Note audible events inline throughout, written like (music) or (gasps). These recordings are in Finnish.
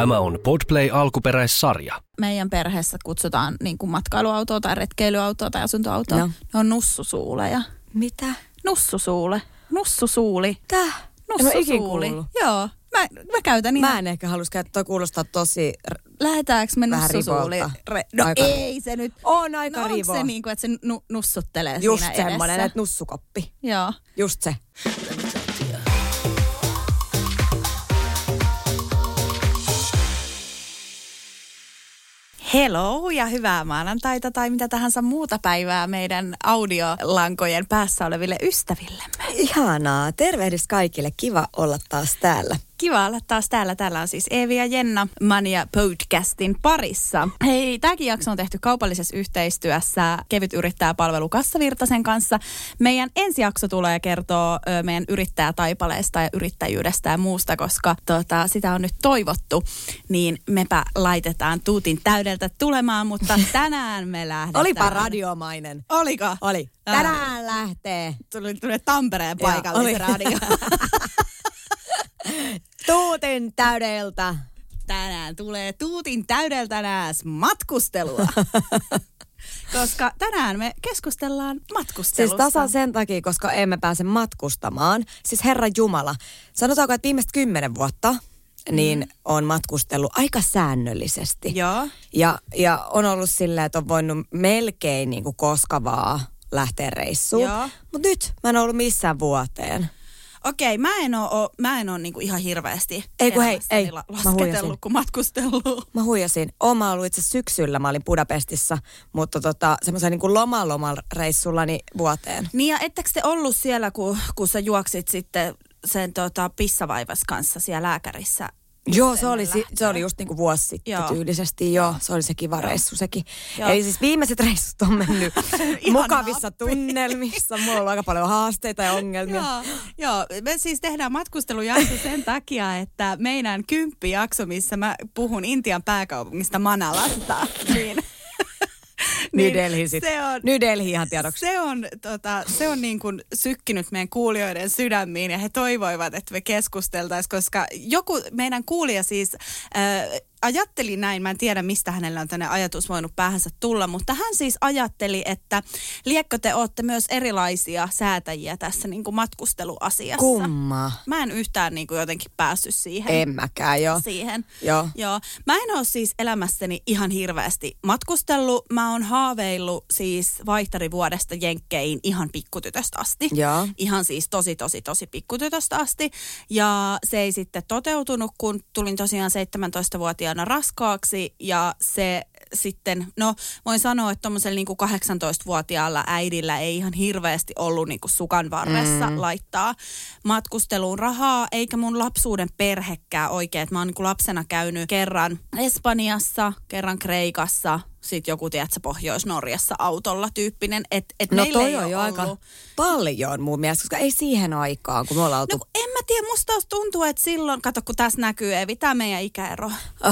Tämä on Podplay alkuperäissarja. meidän perheessä kutsutaan niin kuin matkailuautoa tai retkeilyautoa tai asuntoautoa. Joo. Ne on nussusuuleja. Mitä? Nussusuule. Nussusuuli. Täh? Nussusuuli. Joo. Mä, mä käytän niin. Mä en ehkä halus käyttää, kuulostaa tosi... r- Lähetäänkö me nussusuuli? Re- no Aika- ei se nyt. On aika no, onko rivo. se niin kuin, että se nu- nussuttelee Just siinä semmonen, edessä? että nussukoppi. Joo. Just se. Hello ja hyvää maanantaita tai mitä tahansa muuta päivää meidän audiolankojen päässä oleville ystävillemme. Ihanaa. Tervehdys kaikille. Kiva olla taas täällä. Kiva olla taas täällä. Täällä on siis Eevi ja Jenna Mania podcastin parissa. Hei, tämäkin jakso on tehty kaupallisessa yhteistyössä kevyt yrittäjäpalvelu Kassavirtasen kanssa. Meidän ensi jakso tulee kertoa ö, meidän yrittäjätaipaleesta ja yrittäjyydestä ja muusta, koska tota, sitä on nyt toivottu. Niin mepä laitetaan tuutin täydeltä tulemaan, mutta (laughs) tänään me lähdetään. Olipa radiomainen. Oliko? Oli. Ää. Tänään lähtee. Tuli, tuli Tampereen oli. radio. (laughs) (laughs) Tuutin täydeltä. tänään tulee tuutin täydeltä nääs matkustelua. (laughs) Koska tänään me keskustellaan Siis matkustelusta. tasan sen takia, koska emme pääse matkustamaan. Siis Herra Jumala, sanotaanko, että viimeiset kymmenen vuotta niin on matkustellut aika säännöllisesti. Joo. Ja, ja on ollut silleen, että on voinut melkein niin kuin koska vaan lähteä reissuun. Mutta nyt mä en ollut missään vuoteen. Okei, mä en oo, mä en oo niinku ihan hirveästi Ei kun hei, ei, la- lasketellut, kun matkustellut. Mä huijasin. Oon mä ollut itse syksyllä, mä olin Budapestissa, mutta tota, semmoisen niin loma-lomareissullani vuoteen. Niin ja ettekö te ollut siellä, kun, kun sä juoksit sitten sen tota, pissavaivas kanssa siellä lääkärissä? Joo, se oli, si- se oli just niinku vuosi sitten Joo. tyylisesti. Joo, se oli se kiva reissu sekin. Joo. Eli siis viimeiset reissut on mennyt (laughs) mukavissa nappi. tunnelmissa. Mulla on aika paljon haasteita ja ongelmia. Joo, joo, me siis tehdään matkustelujakso sen takia, että meidän kymppijakso, missä mä puhun Intian pääkaupungista Manalasta, niin... New Delhi sit. Se on, New Delhi ihan tiedoksi. se on, tota, se on niin kuin sykkinyt meidän kuulijoiden sydämiin ja he toivoivat, että me keskusteltaisiin, koska joku meidän kuulija siis äh, ajatteli näin, mä en tiedä mistä hänellä on tänne ajatus voinut päähänsä tulla, mutta hän siis ajatteli, että liekkö te olette myös erilaisia säätäjiä tässä niin kuin matkusteluasiassa. Kumma. Mä en yhtään niin kuin jotenkin päässyt siihen. En mäkään, joo. Siihen. Joo. Joo. Mä en ole siis elämässäni ihan hirveästi matkustellut. Mä oon haaveillut siis vaihtarivuodesta Jenkkeihin ihan pikkutytöstä asti. Joo. Ihan siis tosi, tosi, tosi pikkutytöstä asti. Ja se ei sitten toteutunut, kun tulin tosiaan 17-vuotiaana raskaaksi. Ja se sitten, no voin sanoa, että tuommoisella niin 18-vuotiaalla äidillä ei ihan hirveästi ollut niin kuin sukan varressa mm. laittaa matkusteluun rahaa, eikä mun lapsuuden perhekään oikein. Et mä oon niin kuin lapsena käynyt kerran Espanjassa, kerran Kreikassa, sitten joku, tiedätkö, Pohjois-Norjassa autolla tyyppinen. Et, et No toi ei on jo aika paljon mun mielestä, koska ei siihen aikaan, kun me ollaan oltu... No kun en mä tiedä, musta taas tuntuu, että silloin, kato kun tässä näkyy Evi, tämä meidän ikäero. (laughs)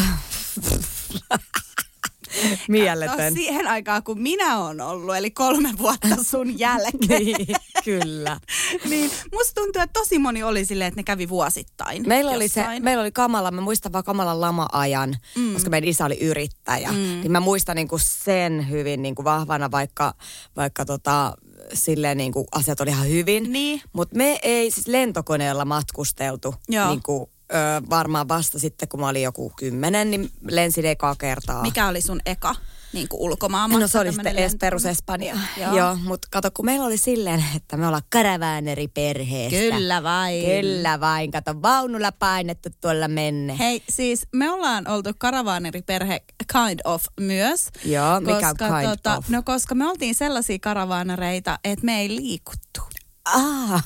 (laughs) mieletön. No, siihen aikaan, kun minä olen ollut, eli kolme vuotta sun (laughs) jälkeen. niin, kyllä. (laughs) niin musta tuntuu, että tosi moni oli silleen, että ne kävi vuosittain. Meillä oli, se, jossain. meillä oli kamala, mä muistan vaan kamalan lama-ajan, mm. koska meidän isä oli yrittäjä. Mm. Niin mä muistan niinku sen hyvin niinku vahvana, vaikka, vaikka tota, silleen niinku asiat oli ihan hyvin. Niin. Mutta me ei siis lentokoneella matkusteltu Joo. niinku, ö, varmaan vasta sitten, kun mä olin joku kymmenen, niin lensin ekaa kertaa. Mikä oli sun eka niin kuin ulkomaanmatka? No se oli sitten es, perus Espanja. Joo. Joo, mutta kato, kun meillä oli silleen, että me ollaan karavaaneriperheestä. Kyllä vain. Kyllä vain. Kato, vaunulla painettu tuolla menne. Hei, siis me ollaan oltu karavaaneriperhe kind of myös. Joo, mikä on koska, kind tota, of? No koska me oltiin sellaisia karavaanereita, että me ei liikuttu. Ah,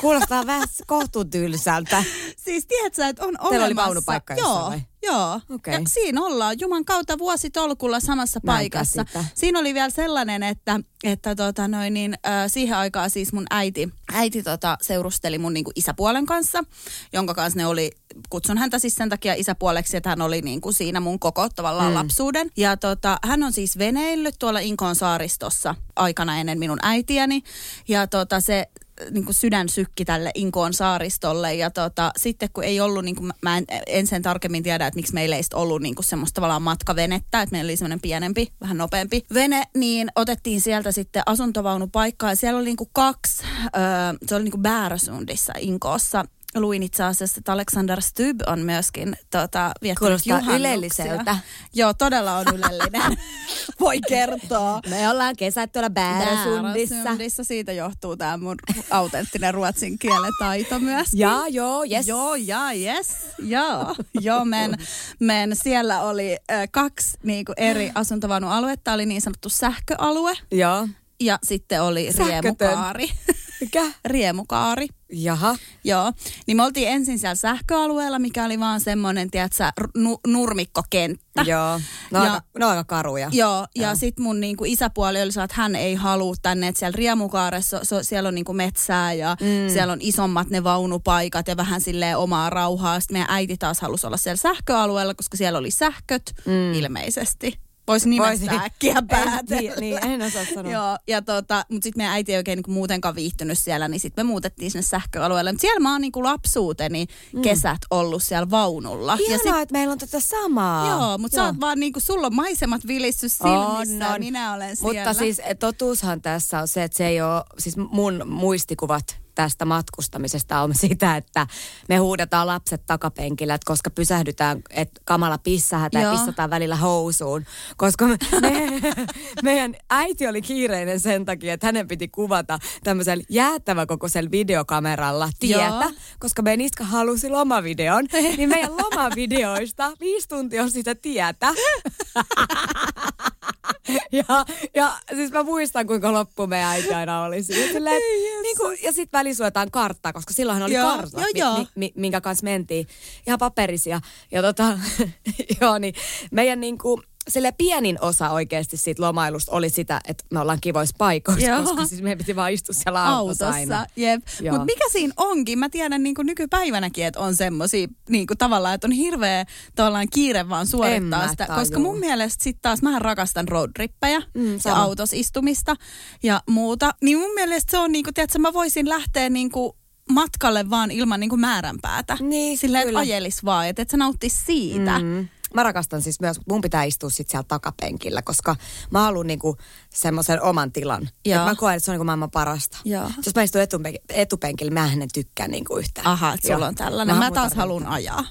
kuulostaa vähän kohtuutylsältä. Siis tiedätkö, että on Teillä oli vaunupaikka jossain Joo, vai? Joo. Okei. Ja siinä ollaan Juman kautta vuositolkulla samassa Mä en paikassa. käsitä. Siinä oli vielä sellainen, että, että tota noin, niin, äh, siihen aikaan siis mun äiti, äiti tota, seurusteli mun niinku isäpuolen kanssa, jonka kanssa ne oli, kutsun häntä siis sen takia isäpuoleksi, että hän oli niinku siinä mun koko tavallaan mm. lapsuuden. Ja tota, hän on siis veneillyt tuolla Inkon saaristossa aikana ennen minun äitiäni. Ja tota, se niin kuin sydän sykki tälle Inkoon saaristolle. Ja tota, sitten kun ei ollut, niin kuin, mä en, en sen tarkemmin tiedä, että miksi meillä ei ollut niin kuin semmoista tavallaan matkavenettä, että meillä oli semmoinen pienempi, vähän nopeampi vene, niin otettiin sieltä sitten asuntovaunupaikkaa. Ja siellä oli niin kuin kaksi, öö, se oli niin kuin Bääräsundissa Inkoossa. Luin itse asiassa, että Alexander Stubb on myöskin tota, viettänyt ylelliseltä. Joo, todella on ylellinen. (laughs) Voi kertoa. Me ollaan kesät tuolla Bääräsundissa. Bääräsundissa. Siitä johtuu tämä mun autenttinen ruotsin kielen taito myös. Ja joo, yes. Joo, ja yes, joo. joo men, men siellä oli äh, kaksi niinku, eri asuntovaunualuetta. Oli niin sanottu sähköalue Joo. ja sitten oli Sähkötön. riemukaari. Mikä? riemukaari. Jaha. Joo, niin me oltiin ensin siellä sähköalueella, mikä oli vaan semmoinen, tiedätkö, nu- nurmikkokenttä. Joo. No, Ja- aika, no aika karuja. Joo, ja sitten mun niinku isäpuoli oli että hän ei halua tänne, että siellä Riemukaaressa, so, siellä on niinku metsää ja mm. siellä on isommat ne vaunupaikat ja vähän silleen omaa rauhaa. Sitten meidän äiti taas halusi olla siellä sähköalueella, koska siellä oli sähköt mm. ilmeisesti. Voisi nimestä Voisi. äkkiä En- päätellä. niin, niin, en osaa sanoa. Joo, ja tota, mutta sitten meidän äiti ei oikein niinku muutenkaan viihtynyt siellä, niin sitten me muutettiin sinne sähköalueelle. Mutta siellä mä oon niinku lapsuuteni kesät ollut siellä vaunulla. ja Hienoa, että meillä on tätä samaa. Joo, mutta sä oot vaan niinku, sulla on maisemat vilissys silmissä ja minä olen siellä. Mutta siis totuushan tässä on se, että se ei ole, siis mun muistikuvat tästä matkustamisesta on sitä, että me huudetaan lapset takapenkillä, että koska pysähdytään, että kamala pissähätä ja pissataan välillä housuun. Koska me, me, (laughs) meidän äiti oli kiireinen sen takia, että hänen piti kuvata tämmöisellä jäättävä kokoisella videokameralla tietä, Joo. koska meidän iska halusi lomavideon, (laughs) niin meidän lomavideoista viisi tuntia on sitä tietä. (laughs) ja, ja siis mä muistan, kuinka loppu meidän äiti aina oli. Silleen, niin kuin, ja sitten välisuojataan karttaa, koska silloinhan oli Joo, kartat, joo, mi- joo. mi- mi- minkä kanssa mentiin. Ihan paperisia. Ja tota, (laughs) joo, niin meidän niin kuin, sille pienin osa oikeasti siitä lomailusta oli sitä, että me ollaan kivoissa paikoissa, Joo. koska siis meidän piti vaan istua siellä autossa, aina. autossa. Jep. Mutta mikä siinä onkin? Mä tiedän niin nykypäivänäkin, että on semmosia niin tavallaan, että on hirveä tavallaan kiire vaan suorittaa sitä. tajuu. Koska mun mielestä sit taas mä rakastan roadtrippejä Mm, ja autossa istumista ja muuta. Niin mun mielestä se on niin kuin, tiedätkö, mä voisin lähteä niin kuin matkalle vaan ilman niin kuin määränpäätä. Niin, Silleen, että ajelis vaan, että et sä nauttis siitä. Mm. Mä rakastan siis myös, mun pitää istua sit siellä takapenkillä, koska mä haluan niinku semmoisen oman tilan. Et mä koen, että se on niinku maailman parasta. Joo. Jos mä istun etupenkillä, etupenkillä mä en tykkää niinku yhtään. Aha, että sulla on tällainen. Mä, haluan taas haluan ajaa.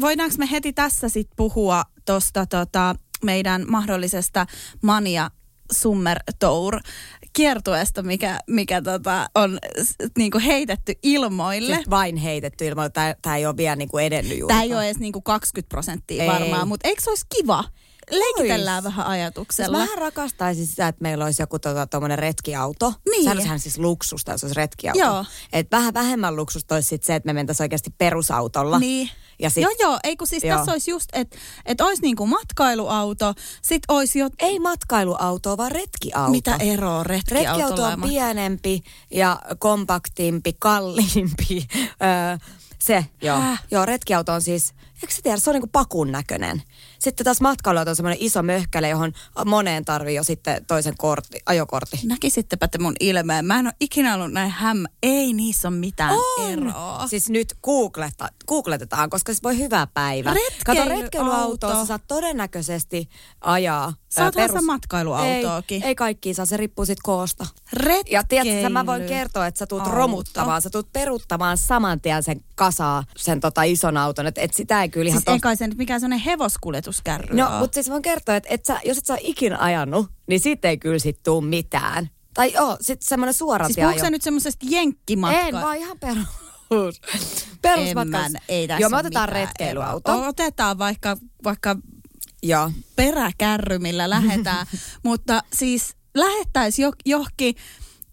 Voidaanko me heti tässä sitten puhua tuosta tota, meidän mahdollisesta Mania Summer Tour kiertueesta, mikä, mikä tota, on niinku heitetty ilmoille. Siis vain heitetty ilman, tää, tää ei ole vielä niinku edennyt juuri. Tämä ei ole edes niinku 20 prosenttia Ei. varmaan, mutta eikö se olisi kiva? Leikitellään Ois. vähän Siis ajatuksella. mä rakastaisin sitä, että meillä olisi joku tota, tommonen retkiauto. Niin. Sehän siis luksusta, jos olisi retkiauto. Joo. Et vähän vähemmän luksusta olisi sit se, että me mentäisiin oikeasti perusautolla. Niin. Ja sit, Joo, joo. Ei kun siis Joo. tässä olisi just, että et olisi niinku matkailuauto, sit olisi jo... Ei matkailuautoa, vaan retkiauto. Mitä eroa Retkiauto retkiautolla ja on pienempi ja kompaktimpi, kalliimpi. (laughs) Öö, se, joo. Häh? Joo, retkiauto on siis, eikö sä tiedä, se on niinku pakun näköinen. Sitten taas matkailuauto on semmoinen iso möhkäle, johon moneen tarvii jo sitten toisen kortti, ajokortti. Näkisittepä te mun ilmeen. Mä en ole ikinä ollut näin häm... Ei niissä ole mitään eroa. Siis nyt googleta, googletetaan, koska se voi hyvä päivä. Kato, Retkeilyauto. retkeilyautoa sä saat todennäköisesti ajaa. Saathan ö, sä matkailuautoakin. Ei, ei kaikki saa, se riippuu sit koosta. Retkeily. Ja tiedätkö, mä voin kertoa, että sä tulet auto. romuttamaan, sä tulet peruuttamaan saman tien sen kasaa, sen tota ison auton, että et sitä ei kyllä ihan Siis ei kai se nyt mikään sellainen hevoskuljetuskärry No, mutta siis voin kertoa, että et sä, jos et sä ole ikinä ajanut, niin siitä ei kyllä sit tuu mitään. Tai joo, sit semmoinen suora Siis sä nyt semmoisesta jenkkimatka? En, vaan ihan perus. Perusmatka. En mä- ei tässä Joo, me otetaan mitään retkeilyauto. Otetaan vaikka, vaikka Joo. peräkärry, millä lähdetään. (laughs) Mutta siis lähettäisiin jo, johonkin,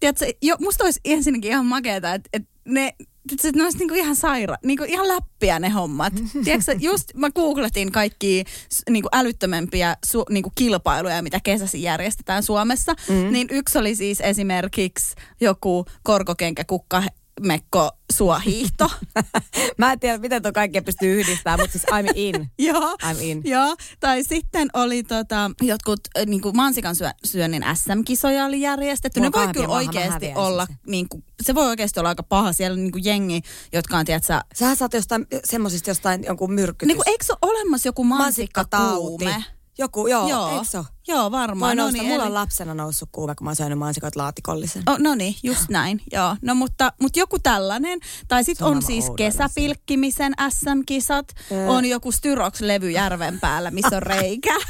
tiedätkö, jo, musta olisi ensinnäkin ihan makeeta, että, että ne Tiedätkö, ne olisi niinku ihan saira, niinku ihan läppiä ne hommat. (laughs) Tiedätkö, just mä googletin kaikki niinku älyttömämpiä su, niinku kilpailuja, mitä kesäsi järjestetään Suomessa. Mm. Niin yksi oli siis esimerkiksi joku korkokenkäkukka mekko suohiihto. (laughs) Mä en tiedä, miten tuo kaikkea pystyy yhdistämään, mutta siis I'm in. (laughs) Joo. I'm in. Joo. Tai sitten oli tota, jotkut äh, niinku mansikan syö, syönnin SM-kisoja oli järjestetty. Mulla ne voi kyllä oikeasti olla, sen. niinku, se voi oikeasti olla aika paha. Siellä on niinku jengi, jotka on, tiedätkö, Sähän saat jostain semmoisista jostain jonkun myrkytys. niinku, eikö se ole olemassa joku mansikkakuume? mansikkatauti. Joku, joo, Joo. eikö? Joo, Mä varmaan. oon No niin, mulla eli- on lapsena noussut kuume, kun mä oon syönyt mansikoita laatikollisen. Oh, no niin, just näin, joo. No mutta, mutta joku tällainen. Tai sitten on siis kesäpilkkimisen SM-kisat. Öö. On joku Styrox-levy järven päällä, missä on reikä. (laughs)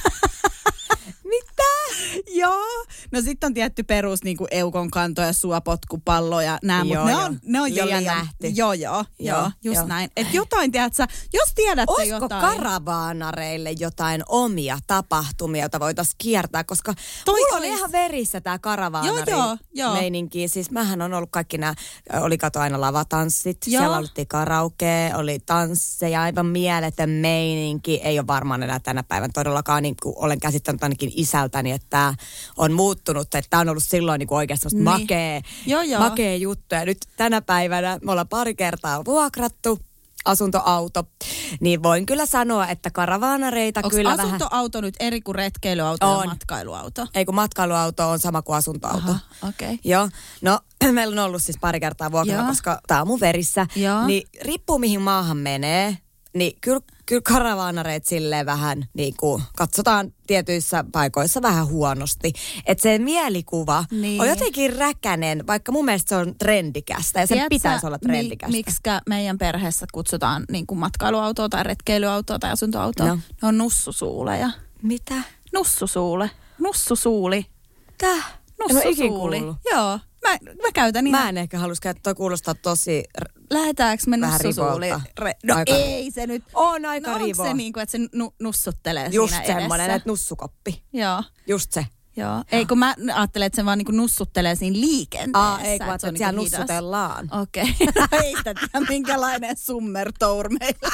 (laughs) Joo. No sitten on tietty perus niin kuin eukon kanto ja suopotkupallo ja nämä, mutta ne on, ne on jo Liian nähty. Joo, joo, joo, Joo, just joo. näin. Et jotain, tiedätkö, jos tiedätte Olisiko jotain. karavaanareille jotain omia tapahtumia, joita voitaisiin kiertää, koska Toi mulla oli ihan verissä tämä karavaanari Joo, joo, joo. meininki. Siis mähän on ollut kaikki nämä, oli kato aina lavatanssit, Joo. siellä oli karaoke, oli tansseja, aivan mieletön meininki. Ei ole varmaan enää tänä päivänä todellakaan, niin kuin olen käsittänyt ainakin isältäni, että tämä on muuttunut, että tämä on ollut silloin niin kuin oikeasti Niin. makea, Joo, joo. makea juttu. Ja nyt tänä päivänä me ollaan pari kertaa vuokrattu asuntoauto, niin voin kyllä sanoa, että karavaanareita Onko kyllä vähän... asuntoauto nyt eri kuin retkeilyauto On. ja matkailuauto? Ei kun matkailuauto on sama kuin asuntoauto. Okei. Okay. Joo, no (clears throat) meillä on ollut siis pari kertaa vuokralla, Joo. koska tämä on mun verissä. Joo. Niin riippuu mihin maahan menee, niin kyllä, kyllä karavaanareit silleen vähän niin kuin katsotaan tietyissä paikoissa vähän huonosti. Että se mielikuva Niin. on jotenkin räkänen, vaikka mun mielestä se on trendikästä ja sen Tiedätkö, pitäisi olla trendikästä. Mi- miksikä meidän perheessä kutsutaan niin kuin matkailuautoa tai retkeilyautoa tai asuntoautoa? No. Ne on nussusuuleja. Mitä? Nussusuule. Nussusuuli. Ikin Nussusuuli. Joo. Mä, mä käytän ihan... Mä en ehkä halus käyttää, kuulostaa tosi... r- Lähetäänkö me nussusuuli? Re- no Aika- ei se nyt. On aika no, onko se niin kuin, että se nu- nussuttelee Just siinä semmonen, edessä? että nussukoppi. Joo. Just se. Joo. Ei kun mä ajattelen, että se vaan niinku nussuttelee siinä liikenteessä. Aa, ei kun että että on siellä niinku hidas. nussutellaan. Okei. Okay. (laughs) ei sitä tiedä, minkälainen summer tour meillä.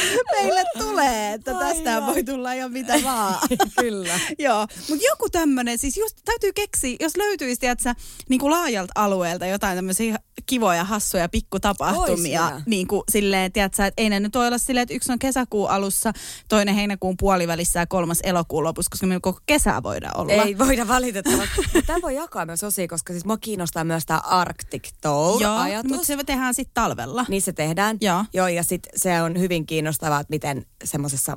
(laughs) meille tulee, että tästä ai. voi tulla ihan mitä vaan. (laughs) Kyllä. (laughs) Joo, mutta joku tämmöinen, siis just täytyy keksiä, jos löytyisi, tiedätkö, niin kuin laajalta alueelta jotain tämmöisiä kivoja, hassuja pikkutapahtumia. Ois Niin kuin silleen, tiedätkö, että ei ne nyt voi olla silleen, että yksi on kesäkuun alussa, toinen heinäkuun puolivälissä ja kolmas elokuun lopussa, koska me koko kesää voidaan olla. Ei voida valitettavasti. Tämä voi jakaa myös osia, koska siis mua kiinnostaa myös tämä Arctic Tour Joo, mutta se tehdään sitten talvella. Niin se tehdään. Joo. Joo ja sitten se on hyvin kiinnostavaa, että miten semmoisessa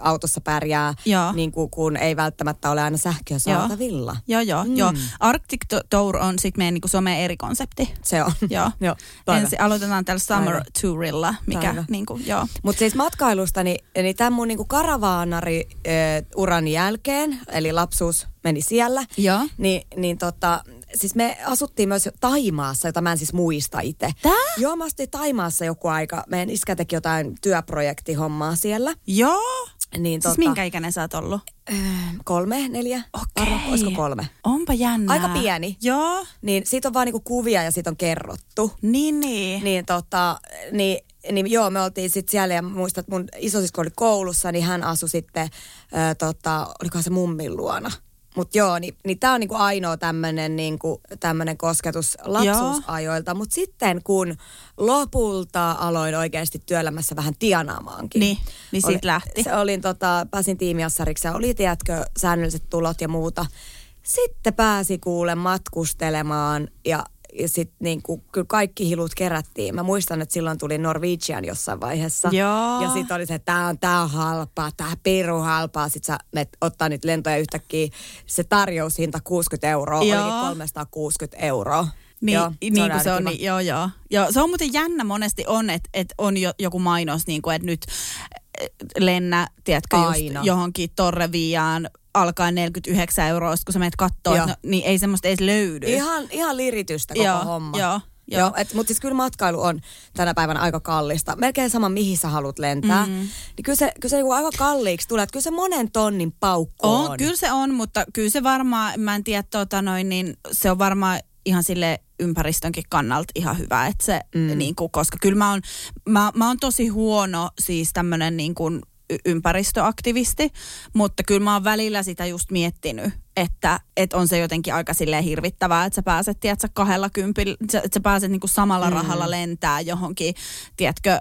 autossa pärjää, Joo. niin kuin, kun ei välttämättä ole aina sähköä saatavilla. Joo, joo, mm. joo. Arctic to- Tour on sitten meidän niinku some eri konsepti. Se on. Joo. (laughs) joo. Ensin aloitetaan tällä Summer Päivä. Tourilla, mikä Päivä. niinku, joo. Mutta siis matkailusta, niin, niin tämän mun niinku karavaanari ö, uran jälkeen, eli lapsuus meni siellä, Joo. niin, niin tota, siis me asuttiin myös Taimaassa, jota mä en siis muista itse. Tää? Joo, mä asutin Taimaassa joku aika. Meidän iskä teki jotain työprojektihommaa siellä. Joo. Niin Siis minkä ikäinen sä oot ollut? Öö, kolme, neljä? Okei. Arvo, olisiko kolme? Onpa jännää. Aika pieni. Joo. Niin siitä on vaan niinku kuvia ja siitä on kerrottu. Niin, niin. Niin tota, niin, niin joo, me oltiin sitten siellä ja muistan, että mun isosisko oli koulussa, niin hän asui sitten, ö, tota, olikohan se mummin luona. Mutta joo, niin, niin tämä on niinku ainoa tämmöinen niinku, tämmönen kosketus lapsuusajoilta. Mutta sitten kun lopulta aloin oikeasti työelämässä vähän tienaamaankin. Niin, niin siitä oli, lähti. Se olin tota, pääsin tiimiassariksi ja oli, tiedätkö, säännölliset tulot ja muuta. Sitten pääsi kuule matkustelemaan ja, ja sitten niinku, kyllä kaikki hilut kerättiin. Mä muistan, että silloin tuli Norwegian jossain vaiheessa. Joo. Ja sitten oli se, että tää on, tää on halpaa, tää piru halpaa. Sitten sä menet ottaa niitä lentoja yhtäkkiä. Se tarjoushinta 60 euroa, Joo. olikin 360 euroa. Niin, Joo, niin kuin se on, äärikiva. niin, joo, joo. joo. Se on muuten jännä monesti on, että, että on jo, joku mainos, niin kuin, että nyt eh, lennä, tiedätkö, just johonkin Torreviaan alkaa 49 euroa, kun sä menet kattoo, Joo. no, niin ei semmoista edes löydy. Ihan, ihan liritystä koko joo, homma. Joo. joo. Joo, et, mutta siis kyllä matkailu on tänä päivänä aika kallista. Melkein sama, mihin sä haluat lentää. Mm. Niin kyllä se, kyllä se niinku aika kalliiksi tulee. Että kyllä se monen tonnin paukku on. On, kyllä se on, mutta kyllä se varmaan, mä en tiedä, tota noin, niin se on varmaan ihan sille ympäristönkin kannalta ihan hyvä, että se, mm. niin kuin, koska kyllä mä oon, mä, mä oon tosi huono siis tämmönen niin kuin ympäristöaktivisti, mutta kyllä mä oon välillä sitä just miettinyt, että, että on se jotenkin aika silleen hirvittävää, että sä pääset, tiedätkö, kahdella kympillä, että sä pääset niin kuin samalla mm. rahalla lentää johonkin, tiedätkö,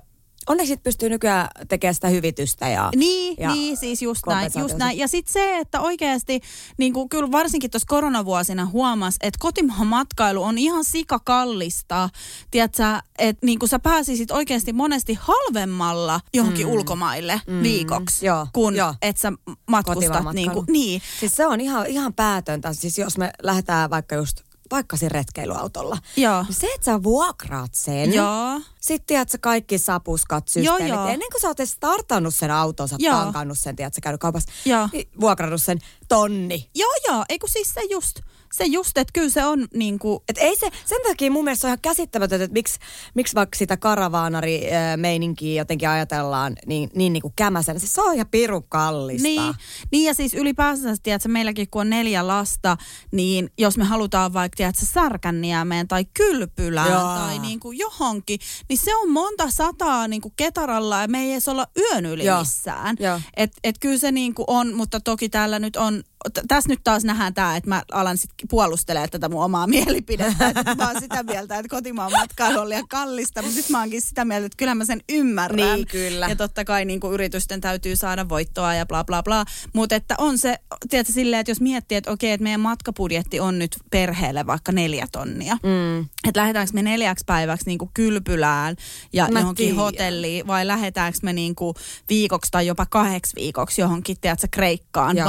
Onneksi pystyy nykyään tekemään sitä hyvitystä ja... Niin, ja niin siis just näin, just näin. Ja sitten se, että oikeasti, niin kuin kyllä varsinkin tuossa koronavuosina huomas, että kotimaan matkailu on ihan sikakallista. Tiedätkö, että niin kuin sä pääsisit oikeasti monesti halvemmalla johonkin mm. ulkomaille mm. viikoksi, Joo, kun joo. et sä matkustat niin kuin, niin. Siis se on ihan, ihan päätöntä. Siis jos me lähdetään vaikka just vaikka siinä retkeilyautolla. Joo. Se, että sä vuokraat sen. Joo. Sitten tiedät sä kaikki sapuskat, systeemit. joo. Ennen kuin sä oot edes startannut sen auton, sä oot Joo. tankannut sen, tiedät sä käynyt kaupassa. Joo. niin Vuokrannut sen tonni. Joo, joo, eikö siis se just, se just, että kyllä se on niin kuin, Et ei se, sen takia mun mielestä on ihan käsittämätöntä, että miksi, miksi vaikka sitä karavaanari-meininkiä jotenkin ajatellaan niin, niin, niin kuin kämäsenä. Siis se on ihan pirun kallista. Niin, niin ja siis ylipäänsä, tiedätkö, meilläkin kun on neljä lasta, niin jos me halutaan vaikka, tiedätkö, Särkänniemeen tai Kylpylään Joo. tai niin kuin johonkin, niin se on monta sataa niin kuin ketaralla ja me ei edes olla yön yli Joo. missään. Joo. Et, kyllä se niin kuin on, mutta toki täällä nyt on, tässä nyt taas nähdään tämä, että mä alan sitten puolustelemaan tätä mun omaa (laughs) mielipidettä. Että mä oon sitä mieltä, että kotimaan matkailu on liian kallista, mutta nyt mä oonkin sitä mieltä, että kyllä mä sen ymmärrän. Niin, kyllä. Ja totta kai niin kuin yritysten täytyy saada voittoa ja bla bla bla. Mutta että on se, tiedätkö, silleen, että jos miettii, että okei, että meidän matkapudjetti on nyt perheelle vaikka neljä tonnia. Mm. Että lähdetäänkö me neljäksi päiväksi niin kuin kylpylään ja Mä johonkin tiedän. hotelliin vai lähdetäänkö me niin kuin viikoksi tai jopa kahdeksi viikoksi johonkin, tiedätkö, Kreikkaan, Joo.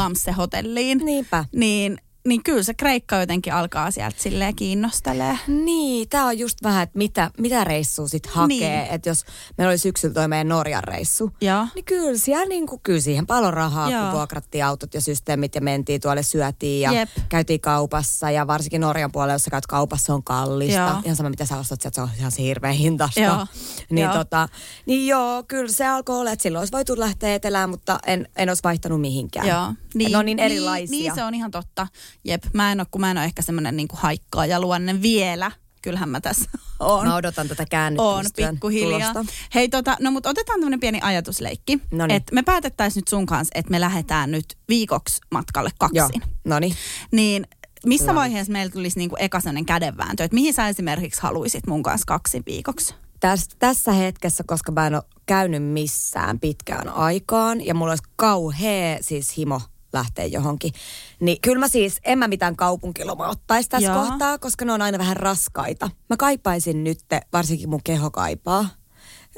Bamse-hotelliin. Niinpä. Niin, niin kyllä se Kreikka jotenkin alkaa sieltä silleen kiinnostelee. Niin, tämä on just vähän, että mitä, mitä reissua sit hakee. Niin. Niin. Että jos meillä oli syksyllä toi meidän Norjan reissu, Joo. niin kyllä, siellä niin kuin, kyllä siihen paljon rahaa, Joo. kun vuokrattiin autot ja systeemit ja mentiin tuolle syötiin ja Jep. käytiin kaupassa. Ja varsinkin Norjan puolella, jos sä käyt kaupassa, on kallista. Joo. Ihan sama, mitä sä ostat, sieltä, se on ihan hirveän hintasta. Joo. Niin, Joo. Tota, niin joo, kyllä se alkoi olla, että silloin olisi voitu lähteä etelään, mutta en, en olisi vaihtanut mihinkään. Joo. Niin, ne on niin erilaisia. Niin, niin se on ihan totta. Jep, mä en ole, kun mä en ole ehkä semmoinen niin haikkaaja luonne vielä. Kyllähän mä tässä (laughs) oon. Mä odotan tätä on käännyttämistyön pikkuhiljaa. tulosta. Hei tota, no mutta otetaan tämmöinen pieni ajatusleikki. Noniin. Että me päätettäisiin nyt sun kanssa, että me lähdetään nyt viikoksi matkalle kaksin. no niin. Niin missä Hyvä. vaiheessa meillä tulisi niinku eka sellainen kädenvääntö, että mihin sä esimerkiksi haluaisit mun kanssa kaksin viikoksi? Täs, tässä hetkessä, koska mä en ole käynyt missään pitkään aikaan ja mulla olisi kauhea siis himo lähteä johonkin. Niin kyllä mä siis, en mä mitään kaupunkilomaa ottaisi tässä Joo. kohtaa, koska ne on aina vähän raskaita. Mä kaipaisin nyt, varsinkin mun keho kaipaa.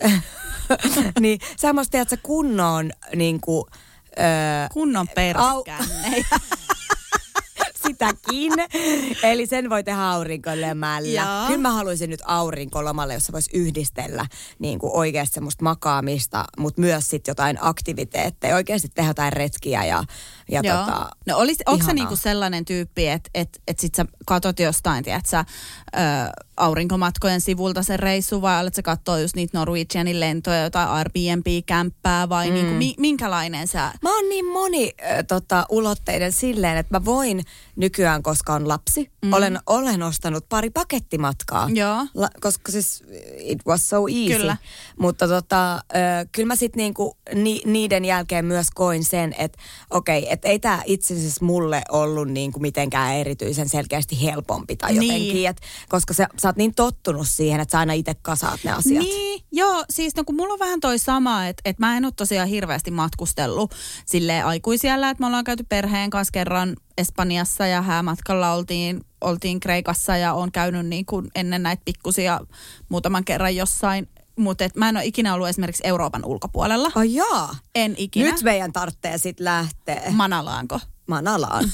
(laughs) niin semmoista, että se kunnon niin kuin, öö, Kunnon perskännejä. (laughs) sitäkin. Eli sen voi tehdä aurinkolemällä. Joo. Kyllä mä haluaisin nyt aurinkolomalle, jossa voisi yhdistellä niin kuin oikeasti semmoista makaamista, mutta myös sitten jotain aktiviteetteja. Oikeasti tehdä jotain retkiä ja, ja Joo. tota, no olis, onko ihanaa. niinku sellainen tyyppi, että et, et sit sä katot jostain, tiedät sä, ö, aurinkomatkojen sivulta sen reissu vai olet sä katsoa just niitä Norwegianin lentoja, jotain Airbnb-kämppää vai mm. niinku, mi, minkälainen sä... Mä oon niin moni äh, tota, ulotteiden silleen, että mä voin nykyään, koska on lapsi, mm. olen, olen ostanut pari pakettimatkaa. Joo. La, koska siis it was so easy. Kyllä. Mutta tota, äh, kyllä mä sitten niinku, ni, niiden jälkeen myös koin sen, että okei, että ei tämä itse asiassa mulle ollut niinku mitenkään erityisen selkeästi helpompi tai Niin. jotenkin. Et, koska sä, sä oot niin tottunut siihen, että sä aina itse kasaat ne asiat. Niin, joo, siis no kun mulla on vähän toi sama, että, että mä en ole tosiaan hirveästi matkustellut sille aikuisiellä, että me ollaan käyty perheen kanssa kerran Espanjassa ja häämatkalla oltiin, oltiin Kreikassa ja on käynyt niin kuin ennen näitä pikkusia muutaman kerran jossain, mutta et mä en ole ikinä ollut esimerkiksi Euroopan ulkopuolella. Ai jaa. En ikinä. Nyt meidän tarvitsee sitten lähteä Manalaanko? Manalaan.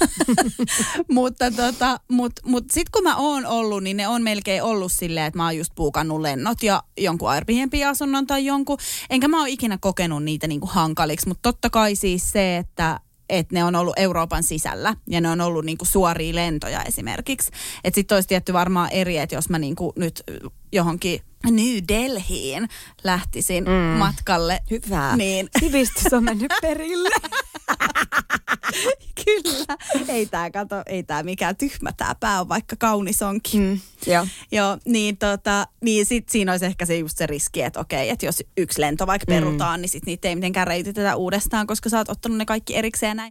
(laughs) mutta tota, mut, mut sit kun mä oon ollut, niin ne on melkein ollut silleen, että mä oon just puukannut lennot ja jonkun Airbnb-asunnon tai jonkun. Enkä mä oon ikinä kokenut niitä niinku hankaliksi, mutta totta kai siis se, että että ne on ollut Euroopan sisällä ja ne on ollut niinku suoria lentoja esimerkiksi. Että sitten olisi tietty varmaan eri, että jos mä niinku nyt johonkin New Delhiin lähtisin mm. matkalle. Hyvä. Niin. (laughs) Sivistys on mennyt perille. (laughs) Kyllä. Ei tää, kato, ei tää mikään tyhmä tää pää on, vaikka kaunis onkin. Mm, joo. Joo, niin, tota, niin sit siinä olisi ehkä se just se riski, että okei, että jos yksi lento vaikka perutaan, mm. niin sit niitä ei mitenkään reititetä uudestaan, koska sä oot ottanut ne kaikki erikseen näin.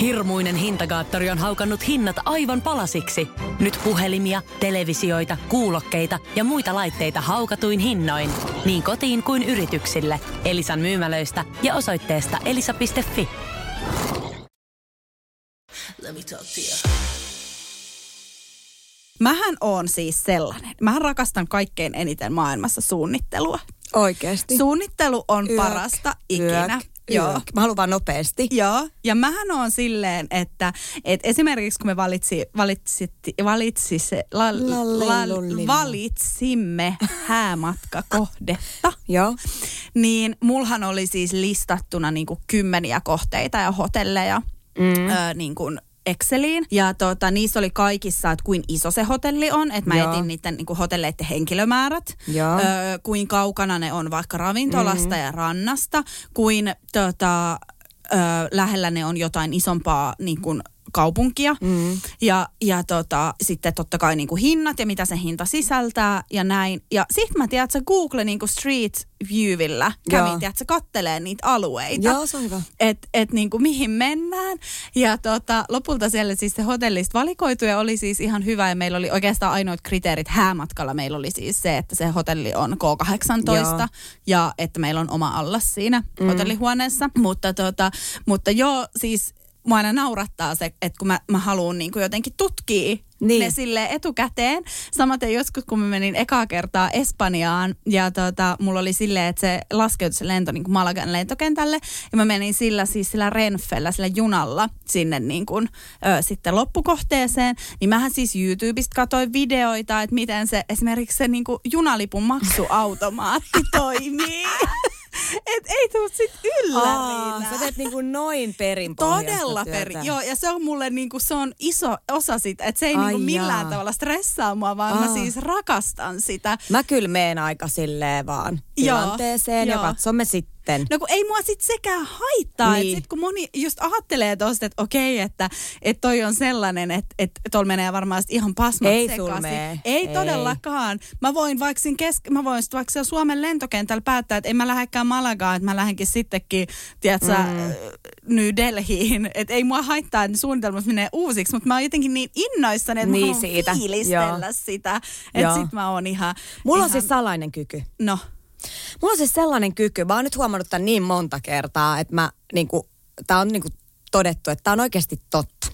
Hirmuinen hintakaattori on haukannut hinnat aivan palasiksi. Nyt puhelimia, televisioita, kuulokkeita ja muita laitteita haukatuin hinnoin. Niin kotiin kuin yrityksille. Elisan myymälöistä ja osoitteesta elisa.fi. Mähän on siis sellainen. Mähän rakastan kaikkein eniten maailmassa suunnittelua. Oikeesti. Suunnittelu on Yök, parasta ikinä. Yök, Joo. Mä haluan vaan nopeasti. Joo, ja mähän on silleen, että, että esimerkiksi kun me valitsi, valitsit, valitsis, la, la, Lallillullilla. valitsimme häämatkakohdetta, (laughs) Joo. niin mulhan oli siis listattuna niin kuin kymmeniä kohteita ja hotelleja mm. ö, niin kuin Exceliin. Ja tota, niissä oli kaikissa, että kuin iso se hotelli on. Että mä Joo. etin niiden niin kuin hotelleiden henkilömäärät. Joo. Ö, kuin kaukana ne on vaikka ravintolasta mm. ja rannasta. Kuin tota, ö, lähellä ne on jotain isompaa niin kuin kaupunkia. Mm. Ja, ja tota, sitten totta kai niin kuin hinnat ja mitä se hinta sisältää ja näin. Ja sitten mä tiedän, että Google niin kuin Street Viewillä kävin, Joo. tiedätkö, kattelee niitä alueita Joo, se on hyvä. että et niinku mihin mennään. Ja tota, lopulta siellä siis se hotellista valikoitu ja oli siis ihan hyvä. Ja meillä oli oikeastaan ainoat kriteerit häämatkalla. Meillä oli siis se, että se hotelli on K18 Joo. ja että meillä on oma allas siinä mm. hotellihuoneessa. Mutta, tota, mutta joo, siis mua aina naurattaa se, että kun mä, mä haluan niinku jotenkin tutkia Niin. ne sille etukäteen. Samaten joskus, kun mä menin ekaa kertaa Espanjaan ja tota, mulla oli silleen, että se laskeutui se lento niin kuin Malagan lentokentälle ja mä menin sillä siis sillä Renfellä, sillä junalla sinne niin kuin, ö, sitten loppukohteeseen. Niin mähän siis YouTubesta katsoin videoita, että miten se esimerkiksi se niin kuin junalipun maksuautomaatti (laughs) toimii. (laughs) Et ei tuu sit yllärinä. Aa, sä teet niinku noin perin Todella perin. Joo, ja se on mulle niinku, se on iso osa sitä, että se ei Ai niinku millään jaa. tavalla stressaa mua, vaan mä Aa. siis rakastan sitä. Mä kyllä meen aika silleen vaan Joo, tilanteeseen ja joo. katsomme sitten. No kun ei mua sit sekään haittaa. Niin. Niin. Sit kun moni just ajattelee tosta, että okei, että, että toi on sellainen, että, että tuolla menee varmaan ihan pasmat Ei sekaisin. Ei, Ei. todellakaan. Mä voin vaikka kesk- mä voin sit vaikka siellä Suomen lentokentällä päättää, että en mä lähdekään Malagaan, että mä lähdenkin sittenkin, tiedätkö, mm. New Delhiin. (laughs) Että ei mua haittaa, että suunnitelmat menee uusiksi, mutta mä oon jotenkin niin innoissani, että Niin mä haluan siitä. fiilistellä Joo. sitä. Että sit mä oon ihan... Mulla on ihan, siis salainen kyky. No, Mulla on siis sellainen kyky, mä oon nyt huomannut tämän niin monta kertaa, että mä niinku, tää on niinku todettu, että tää on oikeasti totta.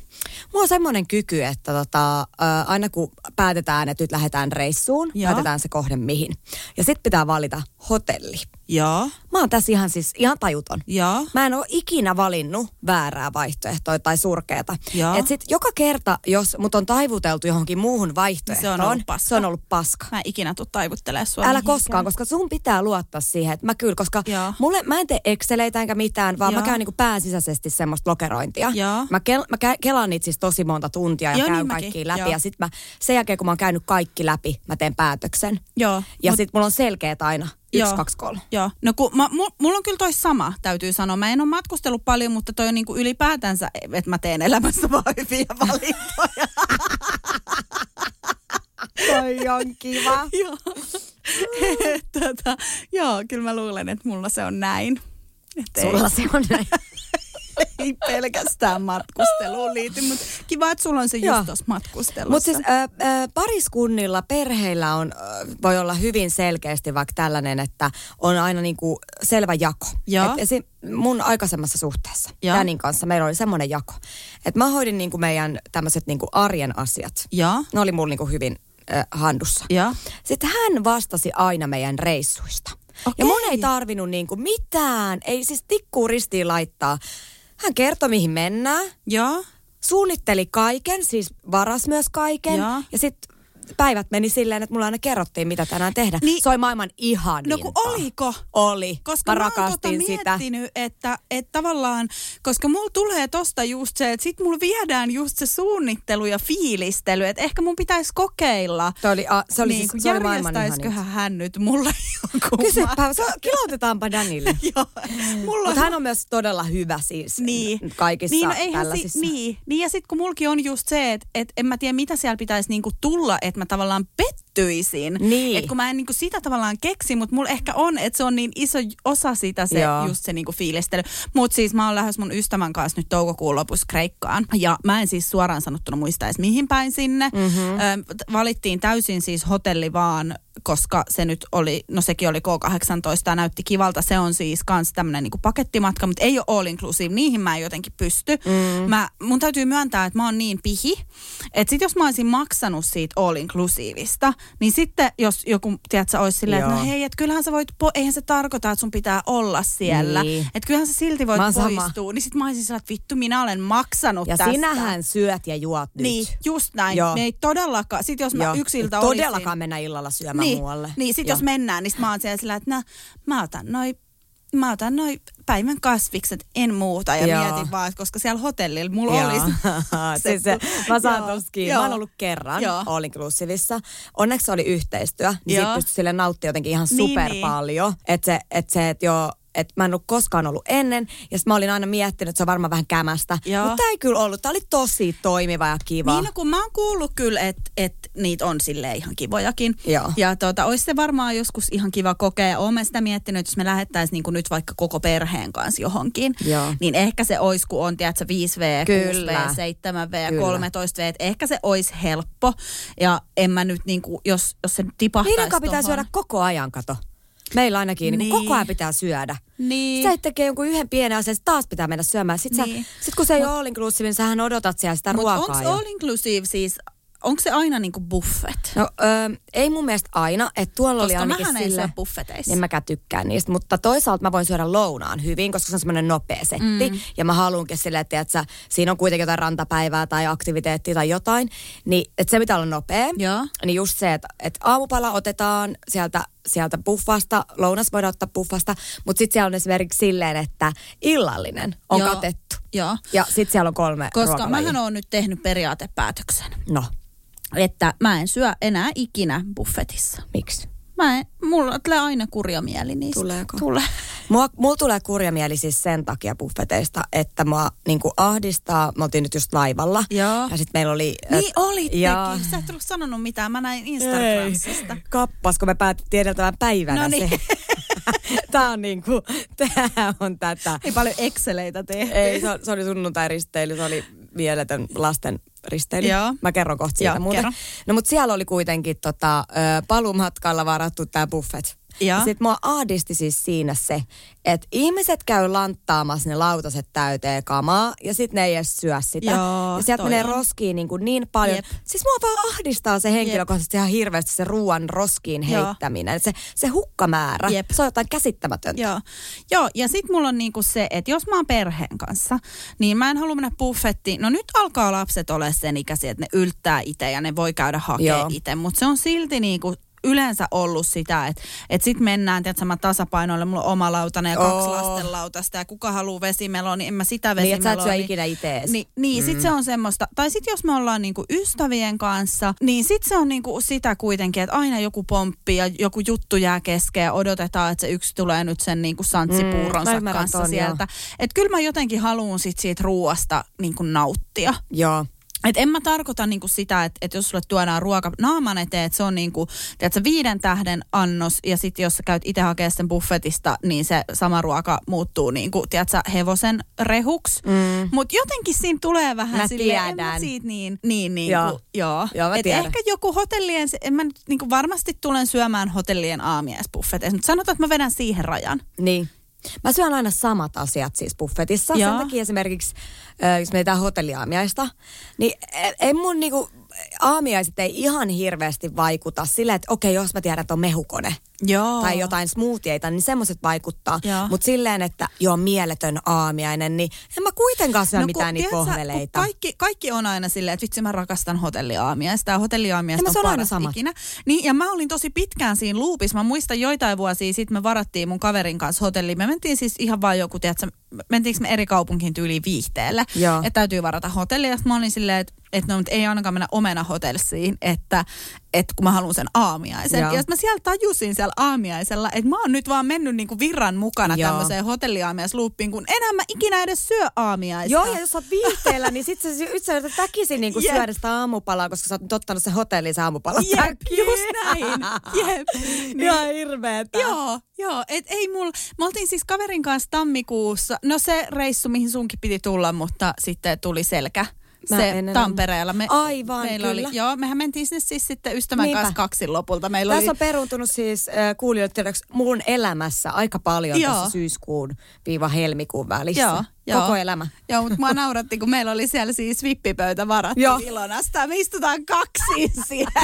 Mulla on semmoinen kyky, että tota, aina kun päätetään, että nyt lähdetään reissuun, Joo. päätetään se kohde mihin. Ja sitten pitää valita hotelli. joo, Mä oon tässä ihan siis ihan tajuton. joo. Mä en ole ikinä valinnut väärää vaihtoehtoa tai surkeata. Joo. Et sit joka kerta, jos mut on taivuteltu johonkin muuhun vaihtoehtoon, Se on ollut paska. se on ollut paska. Mä en ikinä tuu taivuttelemaan sua Älä koskaan, koska sun pitää luottaa siihen, että mä kyllä, koska Joo. mulle, mä en tee exceleitä enkä mitään, vaan Joo. mä käyn niinku pääsisäisesti semmoista lokerointia. Joo. Mä, kel, mä kä, kelaan niitä siis tosi monta tuntia ja Joo, käyn niin mäkin. kaikki läpi. Joo. Ja sit mä, sen jälkeen kun mä oon käynyt kaikki läpi, mä teen päätöksen. Joo. Ja mut- sit mulla on selkeät aina. Yksi, Joo. kaksi, kolme. Joo, no kun mä, mulla, on kyllä toi sama, täytyy sanoa. Mä en ole matkustellut paljon, mutta toi on niinku ylipäätänsä, että mä teen elämässä vaan hyviä valintoja. (laughs) Toi on kiva. (laughs) joo. (laughs) tota, joo, kyllä mä luulen, että mulla se on näin. Et ei- Sulla se on näin. (laughs) ei pelkästään matkusteluun liity, mutta kiva, että sulla on se just tuossa matkustelussa. Mutta siis ö, ö, pariskunnilla, perheillä on, ö, voi olla hyvin selkeästi vaikka tällainen, että on aina niinku selvä jako. Joo. Et esim, mun aikaisemmassa suhteessa, Joo. Danin kanssa, meillä oli semmoinen jako, että mä hoidin niinku meidän tämmöiset niinku arjen asiat. Joo. Ne oli mulla niinku hyvin ö, handussa. Joo. Sitten hän vastasi aina meidän reissuista. Ja Okei. mun ei tarvinnut niinku mitään, ei siis tikkuu ristiin laittaa. Hän kertoi, mihin mennään Joo. suunnitteli kaiken, siis varas myös kaiken. Joo. Ja sitten päivät meni silleen, että mulla aina kerrottiin, mitä tänään tehdään. Niin- se oli maailman ihaninta. No kun oliko? Oli. Koska mä mä, oon rakastin tota sitä. miettinyt, että, että tavallaan, koska mulla tulee tosta just se, että sit mulla viedään just se suunnittelu ja fiilistely, että ehkä mun pitäisi kokeilla. Se oli, a, se oli, niin, siis, se oli maailman järjestäisiköhän ihaninta. hän nyt mulle jonkun Kysypä, se, kilautetaanpa Danille. (laughs) Joo, mulla Mutta hän on myös todella hyvä siis niin. kaikissa niin, no tällaisissa. Si, niin, niin, ja sitten kun mulki on just se, että et en mä tiedä mitä siellä pitäisi niinku tulla, että mä tavallaan pettyisin. Niin. Että kun mä en niinku sitä tavallaan keksi, mutta mulla ehkä on, että se on niin iso osa sitä se, Joo. just se niinku fiilistely. Mutta siis mä oon lähes mun ystävän kanssa nyt toukokuun lopussa Kreikkaan. Ja mä en siis suoraan sanottuna muista edes mihin päin sinne. Mm-hmm. Ö, valittiin täysin siis hotelli vaan koska se nyt oli, no sekin oli K18 ja näytti kivalta. Se on siis kans tämmönen niinku pakettimatka, mutta ei ole all inclusive. Niihin mä en jotenkin pysty. Mm. Mä, mun täytyy myöntää, että mä oon niin pihi, että sit jos mä olisin maksanut siitä all inclusiveista, niin sitten jos joku, tiedätkö, olisi silleen, että no hei, että kyllähän sä voit, po- eihän se tarkoita, että sun pitää olla siellä. Niin. Että kyllähän sä silti voit oon sama. poistua. Niin sit mä olisin sillä, että vittu, minä olen maksanut Ja tästä. sinähän syöt ja juot nyt. Niin, just näin. Joo. Me ei todellakaan, sit jos mä Joo. yksiltä olisin... Todellakaan mennä illalla syömään niin, muualle. Niin, sit Joo. jos mennään, niin sit mä oon siellä sillä, että no, mä otan noi Mä otan noi päivän kasvikset, en muuta. Ja Joo. mietin vaan, että koska siellä hotellilla mulla Joo. olisi... (laughs) siis se, mä saan kiinni. joo. Mä oon ollut kerran Joo. All Inclusivissa. Onneksi oli yhteistyö, niin Joo. siitä pystyi sille nauttia jotenkin ihan Niin, super niin. paljon. Että se, et se, et joo, että mä en ollut koskaan ollut ennen. Ja sit mä olin aina miettinyt, että se on varmaan vähän kämästä. Mutta tää ei kyllä ollut. Tää oli tosi toimiva ja kiva. Niin, no, kun mä oon kuullut kyllä, että et niitä on sille ihan kivojakin. Joo. Ja tota, olisi se varmaan joskus ihan kiva kokea. Oon sitä miettinyt, että jos me lähettäisiin niin nyt vaikka koko perheen kanssa johonkin, Joo. niin ehkä se olisi, kun on, tiedätkö, 5V, Kyllä. 6V, 7V ja Kyllä. 13V, että ehkä se olisi helppo. Ja en mä nyt, niin kuin, jos, jos se tipahtaisi kanssa pitää syödä koko ajan, kato. Meillä ainakin niin. Niin. koko ajan pitää syödä. Niin. Sä et tekee jonkun yhden pienen asian, taas pitää mennä syömään. Sitten Niin. sit kun se ei ole all inclusive, niin sähän odotat siellä sitä Mutta ruokaa. onko all inclusive siis, onko se aina niinku buffet? No ö, ei mun mielestä aina, että tuolla oli Koska ainakin mähän en sille, buffeteissa. En mäkään tykkään niistä, mutta toisaalta mä voin syödä lounaan hyvin, koska se on semmoinen nopea setti. Mm. Ja mä haluankin silleen, että tiedätkö, siinä on kuitenkin jotain rantapäivää tai aktiviteettia tai jotain. Niin, että se pitää olla nopea. Joo. Niin just se, että, että aamupala otetaan sieltä, sieltä buffasta, lounas voidaan ottaa buffasta, mutta sitten siellä on esimerkiksi silleen, että illallinen on Joo. katettu. Joo. Ja sitten siellä on kolme Koska mähän oon nyt tehnyt periaatepäätöksen, No, että mä en syö enää ikinä buffetissa. miksi? Mä en, mulla tulee aina kurja mieli niistä. Tuleeko? Tulee. Mua, mulla tulee kurja mieli siis sen takia buffeteista, että mua niinku ahdistaa. Me oltiin nyt just laivalla. Joo. Ja sitten meillä oli... Niin olittekin. Joo. Sä et ollut sanonut mitään. Mä näin Instagramista. Kappas, kun me päätettiin edeltävän päivänä No niin. se. (laughs) tää on niinku, tää on tätä. Ei paljon Exceleitä tehty. Ei, se, se oli sunnuntai-risteily, se oli mieletön lasten risteily. Joo. Mä kerron kohta siitä Joo, muuten. kerro. No mutta siellä oli kuitenkin tota, ö, paluumatkalla varattu tää buffet. Joo. Ja sit mua ahdisti siis siinä se, että ihmiset käy lanttaamassa ne lautaset täyteen kamaa ja sit ne ei edes syö sitä. Joo, ja sieltä menee on. roskiin niin, kuin niin paljon. Jep. Siis mua vaan ahdistaa se henkilökohtaisesti ihan hirveästi se ruoan roskiin Joo. heittäminen. Se, se hukkamäärä, Jep. se on jotain käsittämätöntä. Joo, Joo ja sitten mulla on niinku se, että jos mä oon perheen kanssa, niin mä en halua mennä buffettiin. No nyt alkaa lapset olla sen ikäisiä, että ne yltää itse ja ne voi käydä hakemaan itse, mutta se on silti niinku yleensä ollut sitä, että et sit mennään, tiedätkö, mä tasapainoille, mulla on oma lautanen ja kaksi Oo. lasten lautasta ja kuka haluaa vesimeloa, niin en mä sitä Niin, että sä et vesimeloa. syö ikinä. Niin, niin mm. sit se on semmoista, tai sit jos me ollaan niinku ystävien kanssa, niin sit se on niinku sitä kuitenkin, että aina joku pomppii ja joku juttu jää kesken ja odotetaan, että se yksi tulee nyt sen niinku Mm, santsipuuronsa ymmärrän kanssa ton, sieltä. Että kyllä mä jotenkin haluan sit siitä ruoasta niinku nauttia. Joo. Et en mä tarkoita niinku sitä, että, että jos sulle tuodaan ruoka naaman eteen, että se on niinku, tiedätkö, viiden tähden annos ja sitten jos sä käyt itse hakemaan sen buffetista, niin se sama ruoka muuttuu niinku, tiedätkö, hevosen rehuksi. Mm. Mutta jotenkin siinä tulee vähän Mä silleen, en mä tiedän. siitä niin, niin, niin Joo. joo. joo. Joo, mä Et tiedän. ehkä joku hotellien, en mä nyt niinku varmasti tulen syömään hotellien aamiaisbuffeteissa, mutta sanotaan, että mä vedän siihen rajan. Niin. Mä syön aina samat asiat siis buffetissa. Joo. Sen takia esimerkiksi, jos mietitään hotelliaamiaista, niin e- ei mun niinku, aamiaiset ei ihan hirveästi vaikuta silleen, että okei, jos mä tiedän, että on mehukone Joo. tai jotain smoothieita, niin semmoiset vaikuttaa. Mutta silleen, että joo, mieletön aamiainen, niin en mä kuitenkaan syö no, mitään niitä pohveleita. Kaikki, kaikki on aina silleen, että vitsi mä rakastan hotelliaamiaista ja hotelliaamiaista Ja on aina paras samat. ikinä. Niin, ja mä olin tosi pitkään siinä loopissa. Mä muistan joitain vuosia sitten me varattiin mun kaverin kanssa hotelliin. Me mentiin siis ihan vaan joku, tiedätkö, mentiinkö me eri kaupunkiin tyyliin viihteelle. Että täytyy varata hotelli. Ja mä olin silleen, että että no, ei ainakaan mennä omena hotellisiin, että, että kun mä haluan sen aamiaisen. Joo. Ja sit mä siellä tajusin siellä aamiaisella, että mä oon nyt vaan mennyt niinku virran mukana Joo. tämmöiseen hotelliaamiaisluuppiin, kun enää mä ikinä edes syö aamiaista. Joo, ja jos sä oot viihteellä, niin sit sä, sit sä yrität väkisin niinku Jep. syödä sitä aamupalaa, koska sä oot ottanut sen hotellin se aamupala. Jep, just näin. Jep. (laughs) Niin. Ihan hirveetä. Joo, joo. Et ei mul, me oltiin siis kaverin kanssa tammikuussa, no se reissu, mihin sunkin piti tulla, mutta sitten tuli selkä. Mä se en Tampereella. Me, Aivan, meillä kyllä. Oli, joo, mehän mentiin sinne siis sitten ystävän Niinpä. kanssa kaksin lopulta. Meillä Tässä oli, on peruuntunut siis äh, kuulijoille tiedoksi mun elämässä aika paljon Joo. tässä syyskuun viiva helmikuun välissä. Joo, joo. Koko elämä. Joo, mutta mua nauratti, kun meillä oli siellä siis vippipöytä varattu Joo. Ilonasta. Me istutaan kaksi (laughs) siellä.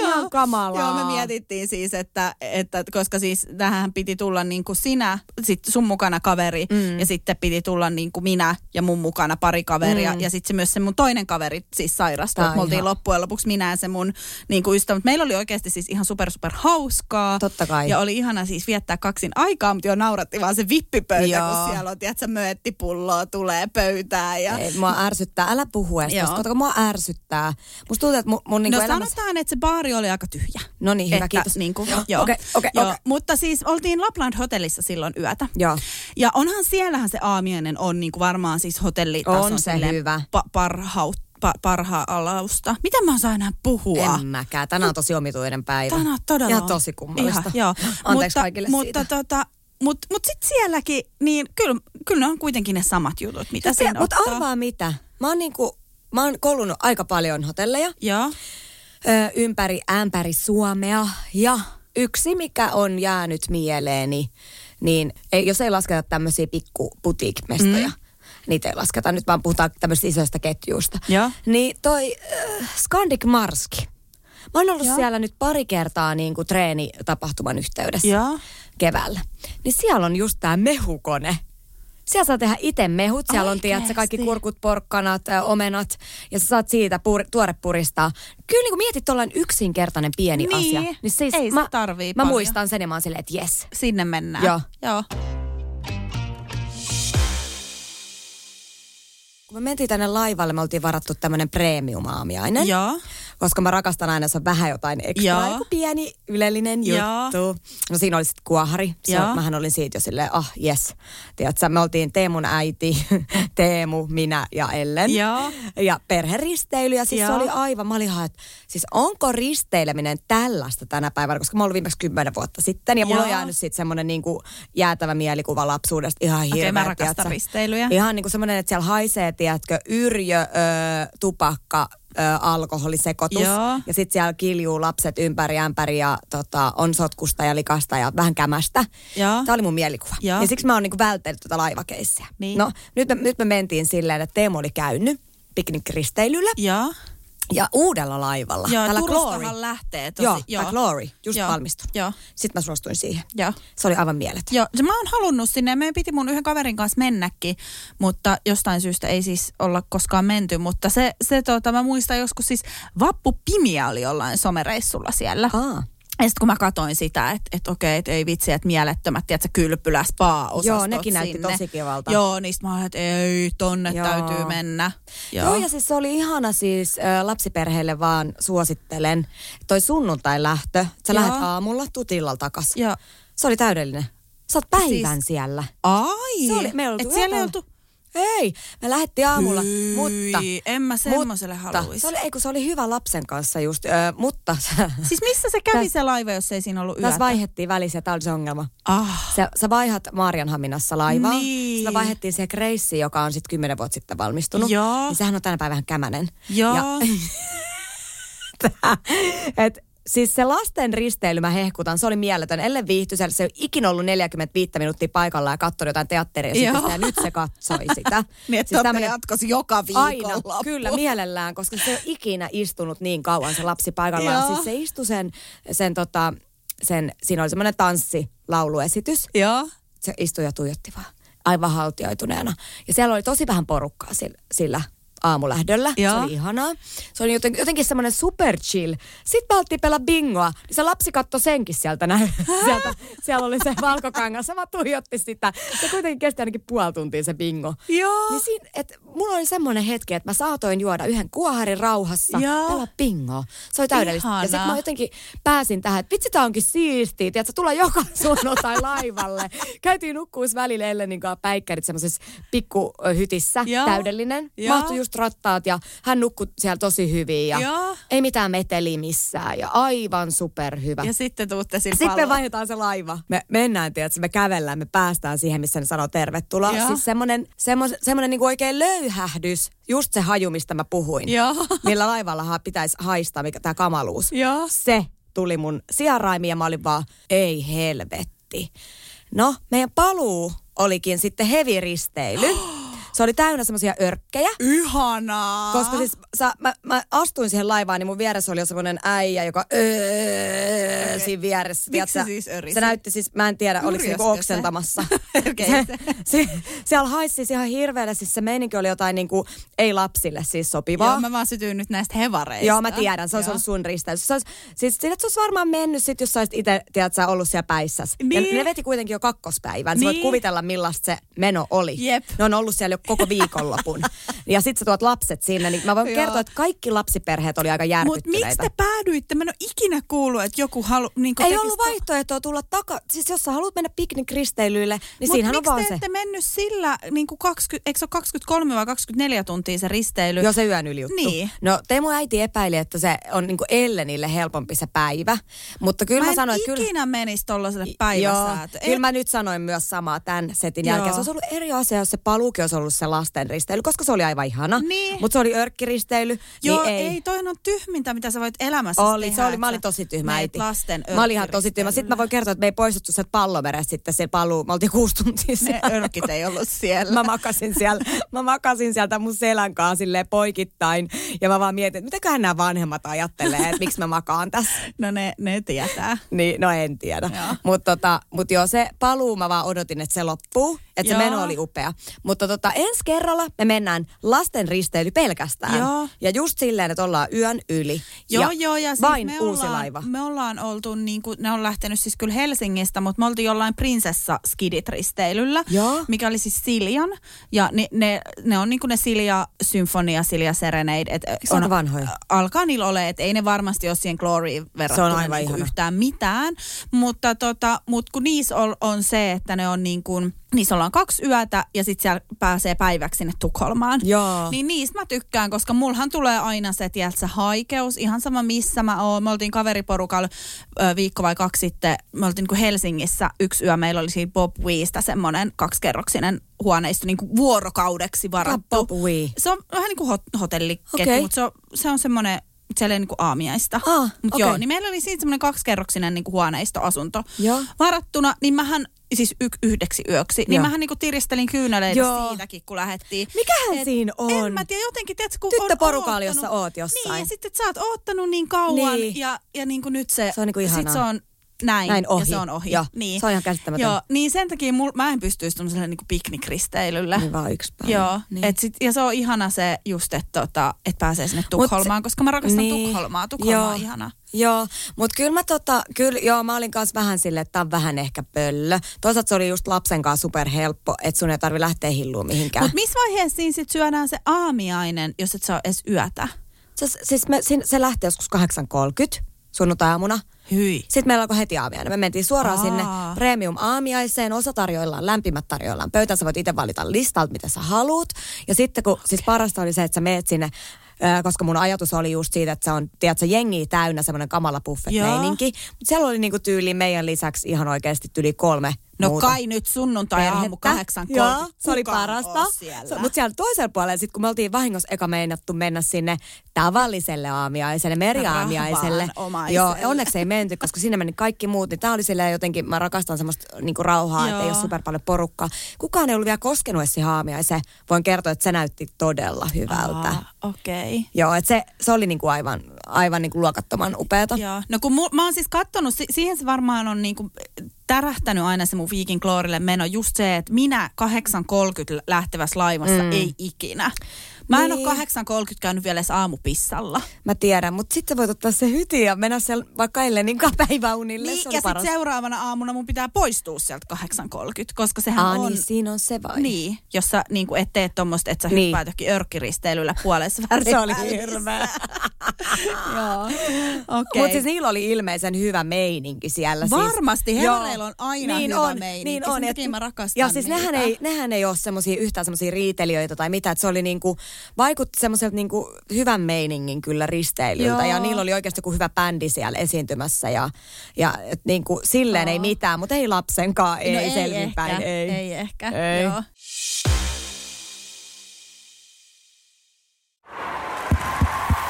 Ihan kamalaa. Joo, me mietittiin siis, että, että koska siis tähän piti tulla niin kuin sinä, sit sun mukana kaveri mm. ja sitten piti tulla niin kuin minä ja mun mukana pari kaveria mm. ja sitten se myös se mun toinen kaveri siis sairastui. Me oltiin loppujen lopuksi minä ja se mun niin kuin ystävä. Mutta Meillä oli oikeasti siis ihan super super hauskaa. Totta kai. Ja oli ihana siis viettää kaksin aikaa, mutta jo nauratti vaan se vippipöytä, Joo. kun siellä on, tiedätkö, mööttipulloa tulee pöytään. Ja... Ei, mua ärsyttää. Älä puhu edes koska mua ärsyttää. Musta tuntuu, että mun, mun niinku No elämässä... sanotaan, että se baari oli aika tyhjä. No niin, hyvä, että, kiitos. Niin kuin, Joo. joo. Okei, okei, joo. okei. Mutta siis oltiin Lapland hotellissa silloin yötä. Joo. Ja onhan siellähän se aamiainen on niin kuin varmaan siis hotellitason On se hyvä. Pa- parhaut, pa- parha-alausta. Miten mä osaan enää puhua? En mäkään. Tänään on tosi omituinen päivä. Tänään on todella on. tosi kummallista. Ihan, joo. (laughs) Anteeksi mutta, kaikille mutta, siitä. Tota, mutta mut sitten sielläkin, niin kyllä, kyllä ne on kuitenkin ne samat jutut, mitä siinä Mutta arvaa mitä. Mä oon, niinku, mä oon koulunut aika paljon hotelleja. Joo. Ympäri ämpäri Suomea. Ja yksi, mikä on jäänyt mieleeni, niin ei, jos ei lasketa tämmöisiä pikku boutique-mestoja, mm. niitä ei lasketa, nyt vaan puhutaan tämmöisistä isoista ketjuista. Joo. Niin toi äh, Scandic Marski. Mä oon ollut Joo. siellä nyt pari kertaa niin kuin treenitapahtuman yhteydessä Joo. keväällä. Niin siellä on just tää mehukone. Siellä saa tehdä itse mehut. Siellä on, tiedätkö, kaikki kurkut, porkkanat, omenat. Ja sä saat siitä pur, tuore puristaa. Kyllä niin kun mietit tuollainen yksinkertainen pieni Niin. asia. Niin siis Ei se mä, tarvii Mä paljon. muistan sen ja mä oon silleen, että jes. Sinne mennään. Joo. Joo. Kun me mentiin tänne laivalle, me oltiin varattu tämmöinen premium-aamiainen. Joo. Koska mä rakastan aina, jos on vähän jotain ekstraa, Joo. joku pieni ylellinen Joo. juttu. No siinä oli sitten kuohari. Se, Joo. mähän olin siitä jo silleen, ah yes. Tiedätkö, me oltiin Teemun äiti, (laughs) Teemu, minä ja Ellen. Joo. Ja perheristeily. Ja siis se Joo. oli aivan, mä olin ihan, että siis onko risteileminen tällaista tänä päivänä? Koska mä olin viimeksi kymmenen vuotta sitten. Ja mulla on Joo. jäänyt sitten semmoinen niinku jäätävä mielikuva lapsuudesta. Ihan Okei, hirveä, mä rakastan tiedätkö? risteilyjä. Ihan niin kuin semmoinen, että siellä haisee, tiedätkö, yrjö, ö, tupakka, ö, alkoholisekoitus. Joo. Ja sitten siellä kiljuu lapset ympäri ämpäri ja tota, on sotkusta ja likasta ja vähän kämästä. Joo. Tämä oli mun mielikuva. Joo. Ja siksi mä oon niinku vältellyt tuota laivakeissiä. Niin. No, nyt me, nyt me mentiin silleen, että Teemu oli käynyt piknikristeilyllä Joo. Ja uudella laivalla. Joo, tällä Glory. lähtee tosi. Joo, joo. Glory, just Joo. valmistunut. Joo. Sitten mä suostuin siihen. Joo. Se oli aivan mieletön. Joo, mä oon halunnut sinne. Meidän piti mun yhden kaverin kanssa mennäkin, mutta jostain syystä ei siis olla koskaan menty. Mutta se, se tota, mä muistan joskus siis Vappu Pimiä oli jollain somereissulla siellä. Aa. Ja sitten kun mä katsoin sitä, että et okei, että ei vitsi, että mielettömät, tiedätkö, kylpylä, spa-osastot Joo, nekin näytti sinne. tosi kivalta. Joo, niistä mä että ei, tonne Joo. täytyy mennä. Joo. Joo, ja siis se oli ihana siis ä, lapsiperheille vaan suosittelen. Toi sunnuntai lähtö, sä Joo. lähdet aamulla, tuut illalla takas. Joo. Se oli täydellinen. Sä oot päivän Siis- siellä. Ai, Se oli- me ei oltu et siellä ei oltu, Ei, me lähdettiin aamulla, Hyi, mutta... en mä semmoselle mutta, haluisi. Se oli, ei kun se oli hyvä lapsen kanssa just, ö, mutta Siis missä se kävi Täs- se laiva, jos ei siinä ollut yötä? tässä vaihettiin välissä, tämä oli se ongelma. Ah, Sä, sä vaihat Maarianhaminassa laivaa. Niin. Sitä vaihettiin siihen Gracein, joka on sitten kymmenen vuotta sitten valmistunut. Joo. Niin sehän on tänä päivänä kämänen. joo. Ja, (laughs) et, siis se lasten risteily, mä hehkutan, se oli mieletön. Ellen viihtyisellä, se ei ikinä ollut 45 minuuttia paikalla ja katsonut jotain teatteria ja nyt se katsoi sitä. (laughs) niin, Siis tämmönen- jatkosi joka Aina, viikonloppu. kyllä, mielellään, koska se ei ole ikinä istunut niin kauan se lapsi paikallaan. Siis se istui sen, sen, tota, sen siinä oli semmoinen tanssilauluesitys. Joo. Se istui ja tuijotti vaan, aivan haltioituneena. Ja siellä oli tosi vähän porukkaa sillä, sillä aamulähdöllä. Joo. Se oli ihanaa. Se oli joten, jotenkin semmoinen super chill. Sitten me alettiin pelaa bingoa. Niin se lapsi katsoi senkin sieltä näin. (laughs) sieltä, siellä oli se valkokangas. Se vaan tuijotti sitä. Se kuitenkin kesti ainakin puoli tuntia se bingo. Joo. Niin siinä, että mulla oli semmoinen hetki, että mä saatoin juoda yhden kuoharin rauhassa, Joo. pelaa bingoa. Se oli täydellistä. Ihanaa. Ja sitten mä jotenkin pääsin tähän, että vitsi tää onkin siistiä. Tiedätkö, tulla joka (laughs) sunnuntai laivalle. Käytiin nukkuus välillä Ellenin kanssa päikkärit semmoisessa pikkuhytissä. Joo. Täydellinen. Joo. Mahtui just rattaat ja hän nukkui siellä tosi hyvin. Ja Joo. ei mitään meteliä missään ja aivan superhyvä. Ja sitten tuutte sillä Sitten me vaihdetaan se laiva. Me mennään, tiedätkö, me kävellään, me päästään siihen, missä ne sanoo tervetuloa. Joo. Siis semmoinen, semmoinen, semmoinen niin oikein löyhähdys, just se haju, mistä mä puhuin. Joo. Millä laivallahan pitäisi haistaa, mikä tämä kamaluus. Joo. Se tuli mun sijaraimiin ja mä olin vaan, ei helvetti. No, meidän paluu olikin sitten heavy-risteily. (gasps) Se oli täynnä semmoisia örkkejä. Ihanaa. Koska siis sä, mä, mä astuin siihen laivaan, niin mun vieressä oli jo semmoinen äijä, joka öö, Okei. siinä vieressä. Miksi se siis örisi? Se näytti siis, mä en tiedä, oliko se niinku oksentamassa. (laughs) Okei, se, se- se, siellä haisi siis ihan hirveällä, siis se meininki oli jotain niinku, ei lapsille siis sopivaa. Joo, mä vaan sytyin nyt näistä hevareista. Joo, mä tiedän. Se olisi Joo. ollut sun risteys. Se olisi, siis sille, että se olisi varmaan mennyt sit, jos sä olisit itse, tiedätkö, ollut siellä päissäs. Ja Niin. ne veti kuitenkin jo kakkospäivän. Sä voit Niin. kuvitella, millaista se meno oli. Jep. Ne on ollut siellä jo koko viikonlopun. (laughs) ja sit sä tuot lapset sinne, niin mä voin Joo. kertoa, että kaikki lapsiperheet oli aika Mutta järkyttyneitä. miksi te päädyitte? Mä en ole ikinä kuullut, että joku halu... Niin Ei ollut vaihtoehtoa tulla taka... Siis jos sä haluat mennä piknikristeilyille, niin Mut siinähän on vaan te se. ette mennyt sillä, niin kuin 20, eikö se ole 23 vai 24 tuntia se risteily? Joo, se yön yli juttu. Niin. No, Teemu äiti epäili, että se on niinku Ellenille helpompi se päivä. Mutta kyllä mä mä, sanoin, että kyllä... menisi tollaiselle Joo, päiväsäätö. kyllä mä nyt sanoin myös samaa tämän setin Joo. jälkeen. Se olisi ollut eri asia, jos se paluukin olisi ollut se lasten risteily, koska se oli aivan ihana. Niin. Mutta se oli örkkiristeily. Joo, niin ei. ei. toihan on tyhmintä, mitä sä voit elämässä Oli, tehdä. se oli, mä olin tosi tyhmä äiti. lasten Mä olin ihan tosi tyhmä. Sitten mä voin kertoa, että me ei poistuttu sieltä pallomerestä sitten siellä paluu. Me oltiin kuusi tuntia Ne siellä. örkit ei ollut siellä. Mä makasin siellä, mä makasin sieltä mun selän kanssa poikittain. Ja mä vaan mietin, että mitäköhän nämä vanhemmat ajattelee, että miksi mä makaan tässä. (laughs) No ne, ne tietää. Niin, no en tiedä. Mutta tota, mut joo, se paluu mä vaan odotin, että se loppuu. Että se meno oli upea. Mutta tota, ensi kerralla me mennään lasten risteily pelkästään. Joo. Ja just silleen, että ollaan yön yli. Joo, ja joo, ja siis vain me uusi ollaan, laiva. Me ollaan oltu, niin kuin, ne on lähtenyt siis kyllä Helsingistä, mutta me oltiin jollain prinsessa skidit risteilyllä, Joo. mikä oli siis Siljan. Ja ne, ne, ne on niin kuin ne Silja Symfonia, Silja Serenade. Et Se on vanhoja. Alkaa niillä ole, että ei ne varmasti ole siihen Glory verrattuna aivan niin kuin ihana. yhtään mitään. Mutta tota, mut kun niissä on, on se, että ne on niin kuin, niissä ollaan kaksi yötä ja sitten siellä pääsee päiväksi sinne Tukholmaan. Joo. Niin niistä mä tykkään, koska mulhan tulee aina se, tiedätkö, haikeus, ihan sama missä mä oon. Me oltiin kaveriporukalla ö, viikko vai kaksi sitten, me oltiin niin kuin Helsingissä yksi yö, meillä oli siinä Bob Weesta semmoinen kaksikerroksinen huoneisto niin kuin vuorokaudeksi varattu. Bob Wee? Se on vähän niin kuin hot- hotelliketju, Okei. mutta se on, se on semmoinen, siellä ei niin kuin aamiaista. Ah, Mut okei. joo, niin meillä oli siitä semmoinen kaksikerroksinen niin kuin huoneistoasunto Joo. varattuna, niin mähän siis y- yhdeksi yöksi, niin Joo. mähän niinku tiristelin kyyneleitä Joo. siitäkin, kun lähdettiin. Mikähän siinä on? En mä tiedä, jotenkin, tiedätkö, kun Tyttöporukalla, on jossa oot jossain. Niin, ja sitten sä oot oottanut niin kauan, Niin. ja, ja niinku nyt se, Se on niinku ihanaa. sit se on näin, Näin ohi. ja se on ohi. Joo, niin. se on ihan käsittämätön. Joo, niin sen takia mul, mä en pystyisi tämmöiselle niinku piknikristeilylle. Niin vaan yksi päivä. Joo, Niin. et sit, ja se on ihana se just, että tota, et pääsee sinne Tukholmaan, koska mä rakastan Tukholmaa. Tukholma on Niin. joo, ihana. Joo, mutta kyllä mä tota, kyllä, joo, mä olin kanssa vähän silleen, että tää on vähän ehkä pöllö. Toisaalta se oli just lapsen kanssa superhelppo, että sun ei tarvi lähteä hilluun mihinkään. Mutta missä vaiheessa siinä sit syödään se aamiainen, jos et saa edes yötä? se, siis me, se lähti joskus 8.30 sunnuntai-aamuna. Hyi. Sitten meillä alkoi heti aamiainen. Me mentiin suoraan Aa. sinne premium aamiaiseen. Osa tarjoillaan, lämpimät tarjoillaan pöytään. Sä voit itse valita listalta, mitä sä haluut. Ja sitten kun, siis parasta oli se, että sä meet sinne, koska mun ajatus oli just siitä, että se on, tiedätkö, jengiä täynnä semmoinen kamala buffet-meininki. Mutta siellä oli niinku tyyli meidän lisäksi ihan oikeasti tyyli kolme No muuta kai nyt sunnuntai aamu perhettä. 8.30. Joo, se oli parasta. siellä. Mutta siellä toisella puolella, sit kun me oltiin vahingossa eka meinattu mennä sinne tavalliselle aamiaiselle, meriaamiaiselle. Joo, onneksi ei menty, koska sinne meni kaikki muut. Niin tää oli silleen jotenkin, mä rakastan semmoista niinku rauhaa, että ei ole super paljon porukkaa. Kukaan ei ollut vielä koskenut edes siihen aamiaiseen. Voin kertoa, että se näytti todella hyvältä. Okei. Okay. Joo, että se, se oli niinku aivan, aivan niinku luokattoman upeata. Joo. No kun mu, mä oon siis kattonut, si- siihen se varmaan on niinku tärähtänyt aina se mun Viikin Gloorille meno just se, että minä 8.30 lähtevässä laivassa mm. ei ikinä. Mä en Niin. ole 8.30 käynyt vielä edes aamupissalla. Mä tiedän, mutta sitten voit ottaa se hyti ja mennä siellä vaikka eilen niin päiväunille. Niin, se on ja sitten seuraavana aamuna mun pitää poistua sieltä 8.30, koska sehän Aa, on... niin siinä on se vai? Niin, jos sä niin et tee tuommoista, että sä Niin. hyppäät jokin örkkiristeilyllä puolessa. Se oli hirveä. (laughs) Joo, okei. Mutta siis niillä oli ilmeisen hyvä meininki siellä. Siis, Varmasti, hevoreilla on aina niin hyvä on, meininki. Niin on, et- mä rakastan Ja siis nehän ei, nehän ei ole semmosia, yhtään semmoisia riitelijöitä tai mitä. Et se oli niinku, vaikutti semmoiselta niinku hyvän meiningin kyllä risteilyltä. Joo. Ja niillä oli oikeasti joku hyvä bändi siellä esiintymässä. Ja, ja et niinku, silleen ei mitään, mutta ei lapsenkaan, ei, no ei ei selvinpäin. ehkä, Ei. ei ehkä. Ei. Joo.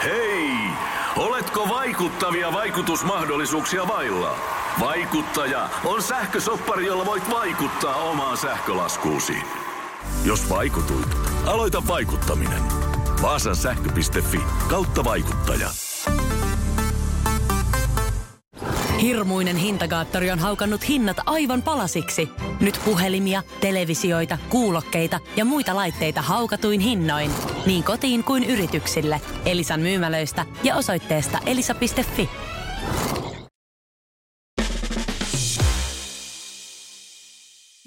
Hei! Oletko vaikuttavia vaikutusmahdollisuuksia vailla? Vaikuttaja on sähkösoppari, jolla voit vaikuttaa omaan sähkölaskuusi. Jos vaikutuit, aloita vaikuttaminen. Vaasan sähkö.fi kautta vaikuttaja. Hirmuinen hintakaattori on haukannut hinnat aivan palasiksi. Nyt puhelimia, televisioita, kuulokkeita ja muita laitteita haukatuin hinnoin. Niin kotiin kuin yrityksille. Elisan myymälöistä ja osoitteesta elisa.fi.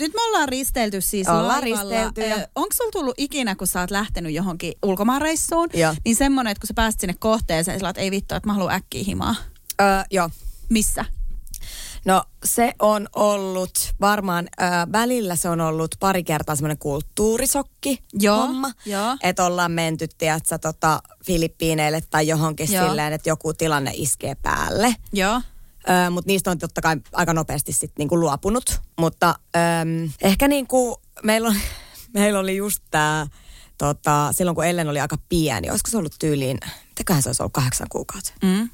Nyt me ollaan risteilty siis Ollaan laivalla. risteilty ja- Ö, Onko sulla tullut ikinä, kun sä oot lähtenyt johonkin ulkomaanreissuun, Joo. niin semmoinen, että kun sä pääsit sinne kohteeseen, sä oot, ei vittu, että mä haluan äkkiä himaa. Öö, joo. Missä? No se on ollut varmaan, ö, välillä se on ollut pari kertaa semmoinen kulttuurisokki Joo, homma. Että ollaan menty, tiedätkö, tota, Filippiineille tai johonkin Joo. silleen, että joku tilanne iskee päälle. Joo. Mutta niistä on totta kai aika nopeasti sitten niinku luopunut. Mutta öm, ehkä niinku meillä, on, (laughs) meillä oli just tämä, tota, silloin kun Ellen oli aika pieni, olisiko se ollut tyyliin, mitäköhän se olisi ollut kahdeksan kuukautta. Mm.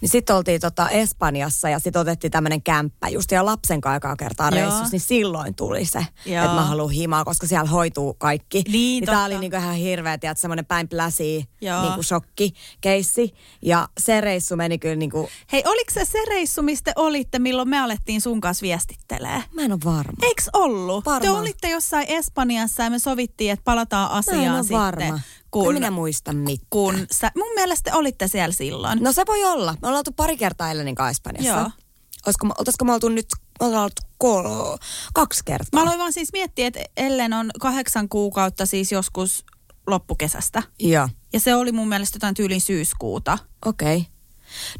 Niin sitten oltiin tota Espanjassa ja sitten otettiin tämmöinen kämppä just ja lapsen kanssa aikaa kertaa Joo. reissussa, niin silloin tuli se, Joo. että mä haluan himaa, koska siellä hoituu kaikki. Niin, tää totta. oli niinku ihan hirveä, että semmoinen päin pläsi, niinku shokki, keissi. Ja se reissu meni kyllä niinku, Hei, oliko se se reissu, mistä olitte, milloin me alettiin sun kanssa viestittelee? mä en ole varma. Eiks ollut? Te Varmaan. olitte jossain Espanjassa ja me sovittiin, että palataan asiaan sitten. varma. Kun, minä muista mitään. kun sä, mun mielestä te olitte siellä silloin. No se voi olla. Me ollaan oltu pari kertaa Ellenin kanssa Espanjassa. Joo. Olisiko, oltaisiko me oltu nyt, me ollaan oltu kol, kaksi kertaa. Mä aloin vaan siis miettiä, että Ellen on kahdeksan kuukautta siis joskus loppukesästä. Joo. Ja se oli mun mielestä jotain tyylin syyskuuta. Okei. Okay.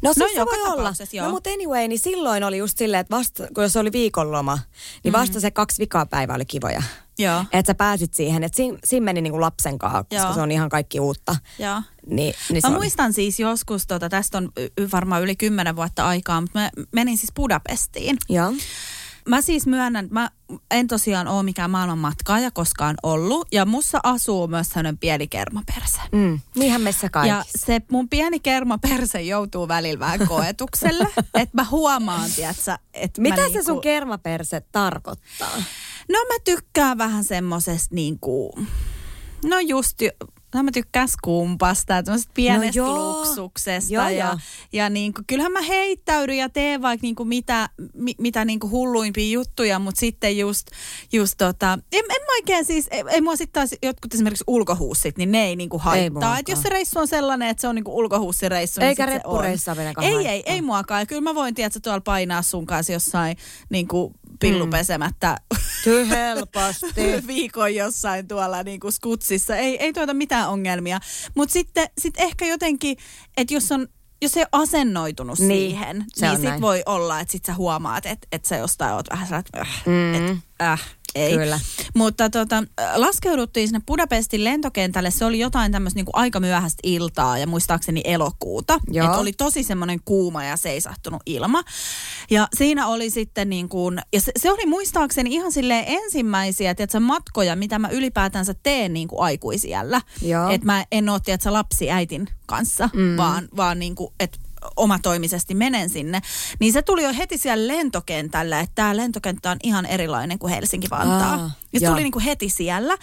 No, No se joka voi olla. joo. No mutta anyway, niin silloin oli just silleen, että vasta, kun se oli viikonloma, niin vasta se kaksi vikaa päivää oli kivoja. Joo. Että sä pääsit siihen, että siinä, siinä meni niinku lapsen kanssa, koska Joo. se on ihan kaikki uutta. Joo. Niin, niin Mä muistan siis joskus, tota, tästä on varmaan yli kymmenen vuotta aikaa, mutta mä menin siis Budapestiin. Joo. Mä siis myönnän, mä en tosiaan ole mikään maailman matkaaja koskaan ollut. Ja mussa asuu myös sellainen pieni kermaperse. Mm. Niinhän meissä kaikki. Ja se mun pieni kermaperse joutuu välillä vähän koetukselle. (laughs) että mä huomaan, että Mitä mä se niinku, sun kermaperse tarkoittaa? No mä tykkään vähän semmosesta niinku, no just, ju- no mä tykkään skumpasta ja tämmöisestä pienestä joo. luksuksesta. Joo, ja joo. ja niinku, kyllähän mä heittäydyn ja teen vaikka niinku mitä, mi, mitä niinku hulluimpia juttuja, mutta sitten just, just tota, en, en mä oikein siis, ei, ei mua sitten taas jotkut esimerkiksi ulkohuussit, niin ne ei niinku haittaa. muakaan. Et jos se reissu on sellainen, että se on niinku ulkohuussireissu, Eikä niin on. reppureissa Ei, ei, haittaa. ei muakaan. Ja kyllä mä voin, tiedätkö, tuolla painaa sun kanssa jossain niinku pillupesemättä Kyllä helposti. (laughs) viikon jossain tuolla niin kuin skutsissa. Ei, ei tuota mitään ongelmia. Mutta sitten sit ehkä jotenkin, että jos on jos ei ole asennoitunut Niin, siihen, niin on sit näin. voi olla, että sit sä huomaat, että et sä jostain oot vähän sellainen, että äh, mm. et, äh, ei. Kyllä. Mutta tota, laskeuduttiin sinne Budapestin lentokentälle. Se oli jotain tämmöistä niinku aika myöhäistä iltaa ja muistaakseni elokuuta. Joo. Et oli tosi semmoinen kuuma ja seisahtunut ilma. Ja siinä oli sitten niin kuin, ja se, se oli muistaakseni ihan silleen ensimmäisiä tiedätkö, matkoja, mitä mä ylipäätänsä teen niin kuin aikuisiällä. Joo. Että mä en ole tiedätkö, lapsi äitin kanssa, mm. vaan, vaan niin kuin, että omatoimisesti menen sinne, niin se tuli jo heti siellä lentokentällä, että tämä lentokenttä on ihan erilainen kuin Helsinki-Vantaa. Aa, ja se joo. tuli niin kuin heti siellä.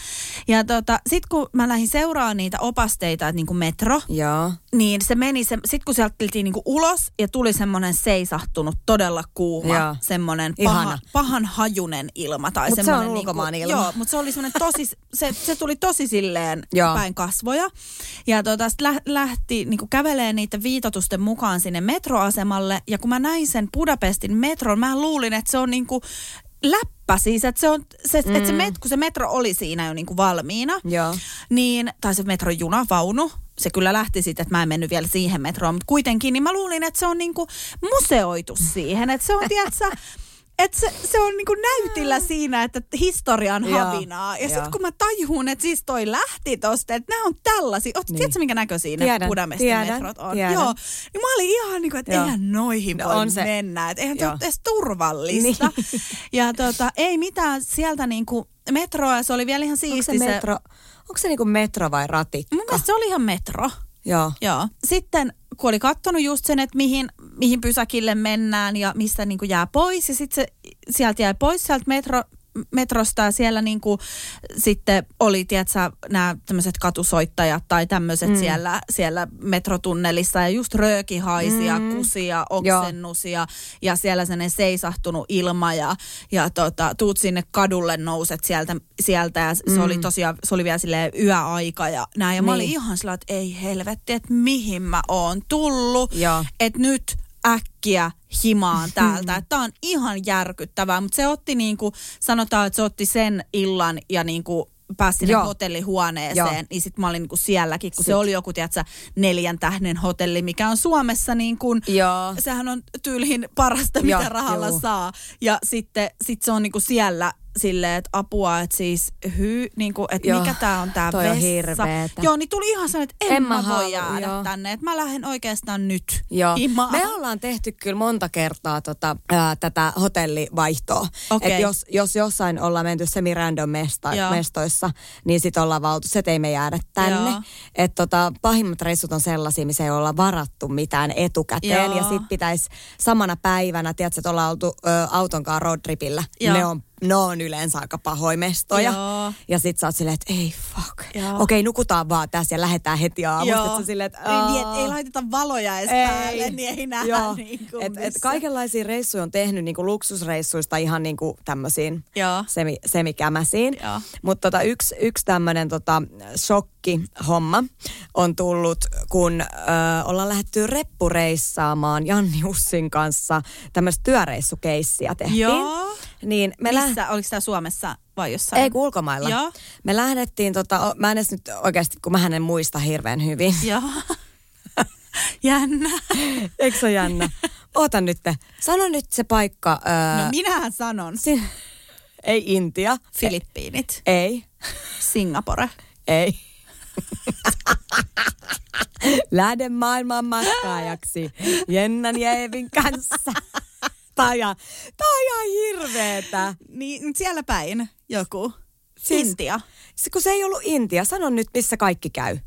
Ja tota, sitten kun mä lähdin seuraamaan niitä opasteita, että niin kuin metro, Joo. Niin se meni, se, sit kun sieltä tultiin niinku ulos ja tuli semmoinen seisahtunut, todella kuuma, Joo. semmoinen paha, pahan hajunen ilma. Tai Mut se on semmoinen ulkomaan niinku, ilma. Joo, mutta se oli semmoinen tosi, se, se tuli tosi silleen Joo. päin kasvoja. Ja tota, lä, lähti niinku kävelee niitä viitotusten mukaan sinne metroasemalle. Ja kun mä näin sen Budapestin metron, mä luulin, että se on niinku läppä siis, että se, on, se, mm. että se met, kun se metro oli siinä jo niinku valmiina, Joo. niin, tai se metron junavaunu, se kyllä lähti sitten, että mä en mennyt vielä siihen metroon, mutta kuitenkin, niin mä luulin, että se on niinku museoitu siihen, että se on, tiedätkö, (laughs) että se, se on niinku näytillä siinä, että historian havinaa. Ja joo. sitten kun mä tajun, että siis toi lähti tosta, että nämä on tällaisia. Oot, Niin. Tiedätkö, minkä näköisiä ne Tiedän, Budapestin tiedän, metrot on? tiedän. Joo. Niin mä olin ihan niin kuin, että Joo. eihän noihin No voi on se. mennä. Että eihän se ole edes turvallista. Niin. Ja tota, ei mitään sieltä niinku metroa, se oli vielä ihan Onko siisti se metro, onko se niinku metro vai ratikka? Mun mielestä se oli ihan metro. Joo. Joo. Sitten kun oli kattonut just sen, että mihin, mihin pysäkille mennään ja mistä niin kuin jää pois. Ja sitten sieltä jäi pois sieltä metro, metrosta ja siellä niin kuin sitten oli, tiedätkö, nämä tämmöiset katusoittajat tai tämmöiset mm. siellä, siellä metrotunnelissa ja just rööki haisi ja kusi ja siellä sellainen seisahtunut ilma ja, ja tota, tuut sinne kadulle nouset sieltä, sieltä ja se oli tosiaan, se oli vielä silleen yöaika ja näin ja mä olin Niin. ihan sillä, että ei helvetti, että mihin mä oon tullut, että nyt äkkiä himaan täältä. Että Tämä on ihan järkyttävää, mutta se otti niin kuin, sanotaan, että se otti sen illan ja niin kuin pääsi sinne Joo. hotellihuoneeseen, Joo. niin sitten mä olin niin kuin sielläkin, kun se Sit. oli joku, tiedätkö, neljän tähden hotelli, mikä on Suomessa niin kuin, Joo. sehän on tyyliin parasta, mitä Joo, rahalla juu. saa. Ja sitten sit se on niinku siellä silleen, että apua, että siis hy, niinku, että Joo, mikä tää on tää toi on vessa. hirveetä. Joo, niin tuli ihan sellainen, että en, En mä, mä voi jäädä joo. tänne, että mä lähden oikeastaan nyt Joo. himaan. Me ollaan tehty kyllä monta kertaa tota, ää, tätä hotellivaihtoa. Okei. Et jos, jos jossain ollaan menty semi-random mesta, Joo. mestoissa, niin sitten ollaan valtu, se ei me jäädä tänne. Joo. Et tota, pahimmat reissut on sellaisia, missä ei olla varattu mitään etukäteen. Joo. Ja sitten pitäisi samana päivänä, tiedätkö, että ollaan oltu ö, autonkaan roadtripillä. Joo. Ne on, ne on yleensä aika pahoja mestoja. Joo. Ja sit sä oot silleen, että ei fuck. Okei, nukutaan vaan tässä ja lähdetään heti aamusta. Sä silleen, että Ei, niin, et ei laiteta valoja edes päälle, niin ei nähdä Joo. (laughs) niin kuin et, et kaikenlaisia reissuja on tehnyt niinku luksusreissuista ihan niinku tämmöisiin Joo. semi, semikämäsiin. Mutta tota, yksi, yksi tämmöinen tota, shokkihomma on tullut, kun ö, ollaan lähdetty reppureissaamaan Janni Ussin kanssa tämmöistä työreissukeissiä tehtiin. Joo. Niin me lä- Missä, oliko tämä Suomessa vai jossain? ei kun ulkomailla. Joo. Me lähdettiin, tota, o- mä en edes nyt oikeasti, kun mä en muista hirveän hyvin. (laughs) Joo. Jännä. (laughs) Eikö se ole jännä? Oota nyt. Sano nyt se paikka. Öö, No minähän sanon. si- (laughs) ei Intia. Filippiinit, Ei. Singapore. Ei. Lähden maailman matkaajaksi Jennan ja Eevin kanssa. On ihan, tää on ihan hirveetä. Niin siellä päin joku. Siis- Intia. Se, kun se ei ollut Intia, sano nyt, missä kaikki käy.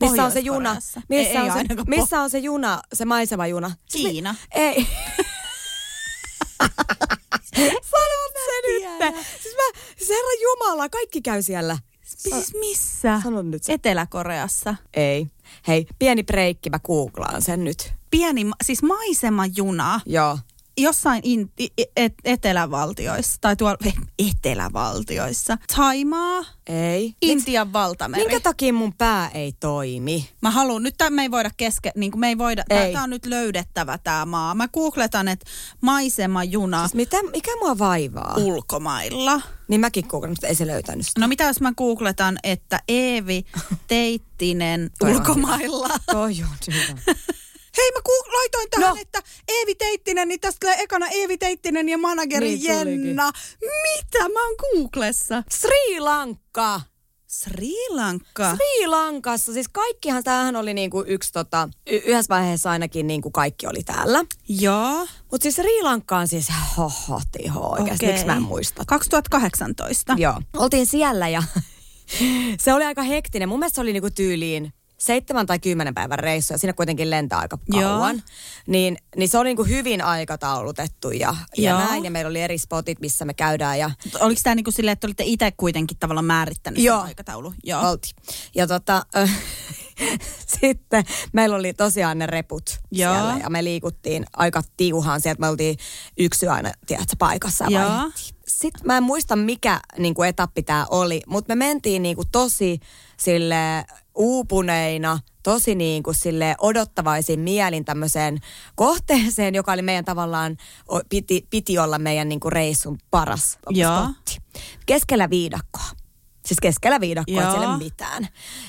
Missä on se juna? Missä, Ei- ei on, se, ainakaan missä on se juna, se maisemajuna? Siis Kiina. Ei. (laughs) Sano se nyt. Siis mä, siis herra Jumala, kaikki käy siellä. Siis missä? Sano nyt se. Etelä-Koreassa. Ei. Hei, pieni breikki, mä googlaan sen nyt. Pieni, siis maisemajuna Joo. Jossain in, et, etelävaltioissa, tai tuolla (laughs) etelävaltioissa. Taimaa, Ei. Intian valtameri. Minkä takia mun pää ei toimi? Mä haluan, nyt tämän me ei voida keske, niin kuin me ei voida, Ei. tämä on nyt löydettävä tämä maa. Mä googletan, että maisemajuna Siis mitä, mikä mua vaivaa? ulkomailla. Niin mäkin googlaan, mutta ei se löytänyt sitä. No mitä jos mä googletan, että Eevi (laughs) Teittinen ulkomailla. Toi on hyvä. (laughs) Hei mä ku- laitoin tähän, No. että Eevi Teittinen, niin tästä tulee ekana Eevi Teittinen ja manageri Niin niin tulikin. Jenna. Mitä? Mä oon Googlessa. Sri Lanka. Sri Lanka. Sri Lankassa, siis kaikkihan tämähän oli niinku yksi tota, y- yhdessä vaiheessa ainakin niinku kaikki oli täällä. Joo. Mutta siis Sri Lanka on siis hoho tiho oikeasti, Okei. miksi mä en muista. 2018. Joo. Oltiin siellä ja (laughs) se oli aika hektinen. Mun mielestä se oli niinku tyyliin seitsemän tai kymmenen päivän reissu ja siinä kuitenkin lentää aika Joo. kauan. Niin, niin se oli niinku hyvin aikataulutettu ja, ja Joo. näin. Ja meillä oli eri spotit, missä me käydään ja Oliko tämä niinku silleen, että olitte itse kuitenkin tavallaan määrittänyt Joo. sen aikataulu? Joo. oltiin. Ja tota, (laughs) sitten meillä oli tosiaan ne reput Joo. siellä ja me liikuttiin aika tiuhaan sieltä. Me oltiin yksi aina, tiedätkö, paikassa ja. Sitten mä en muista mikä niin kuin etappi tämä oli, mutta me mentiin niin kuin tosi sille uupuneina, tosi niin kuin sille odottavaisin mielin tämmöiseen kohteeseen, joka oli meidän tavallaan, piti, piti olla meidän niin kuin reissun paras spotti. Keskellä viidakkoa. Siis keskellä viidakkoa, siellä ei ole mitään.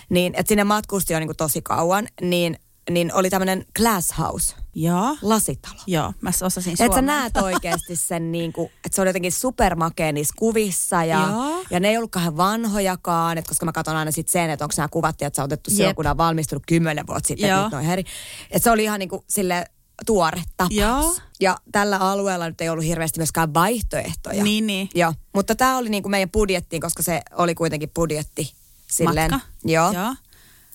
Niin, että sinne matkusti jo niin kuin tosi kauan, niin, niin oli tämmöinen glass house, Joo. lasitalo. Joo, mä osasin Että sä näet oikeasti sen, (laughs) niin kuin, että se oli jotenkin supermakea niissä kuvissa ja, Joo. ja ne ei ollut kauhean vanhojakaan, että koska mä katson aina sitten sen, että onko nämä kuvat, että sä oot otettu silloin, kun on valmistunut kymmenen vuotta sitten, Joo. että heri. Että se oli ihan niin kuin sille tuore tapaus. Joo. Ja tällä alueella nyt ei ollut hirveästi myöskään vaihtoehtoja. Niin, niin. Joo, mutta tämä oli niin kuin meidän budjettiin, koska se oli kuitenkin budjetti silleen. Matka. Joo. Joo.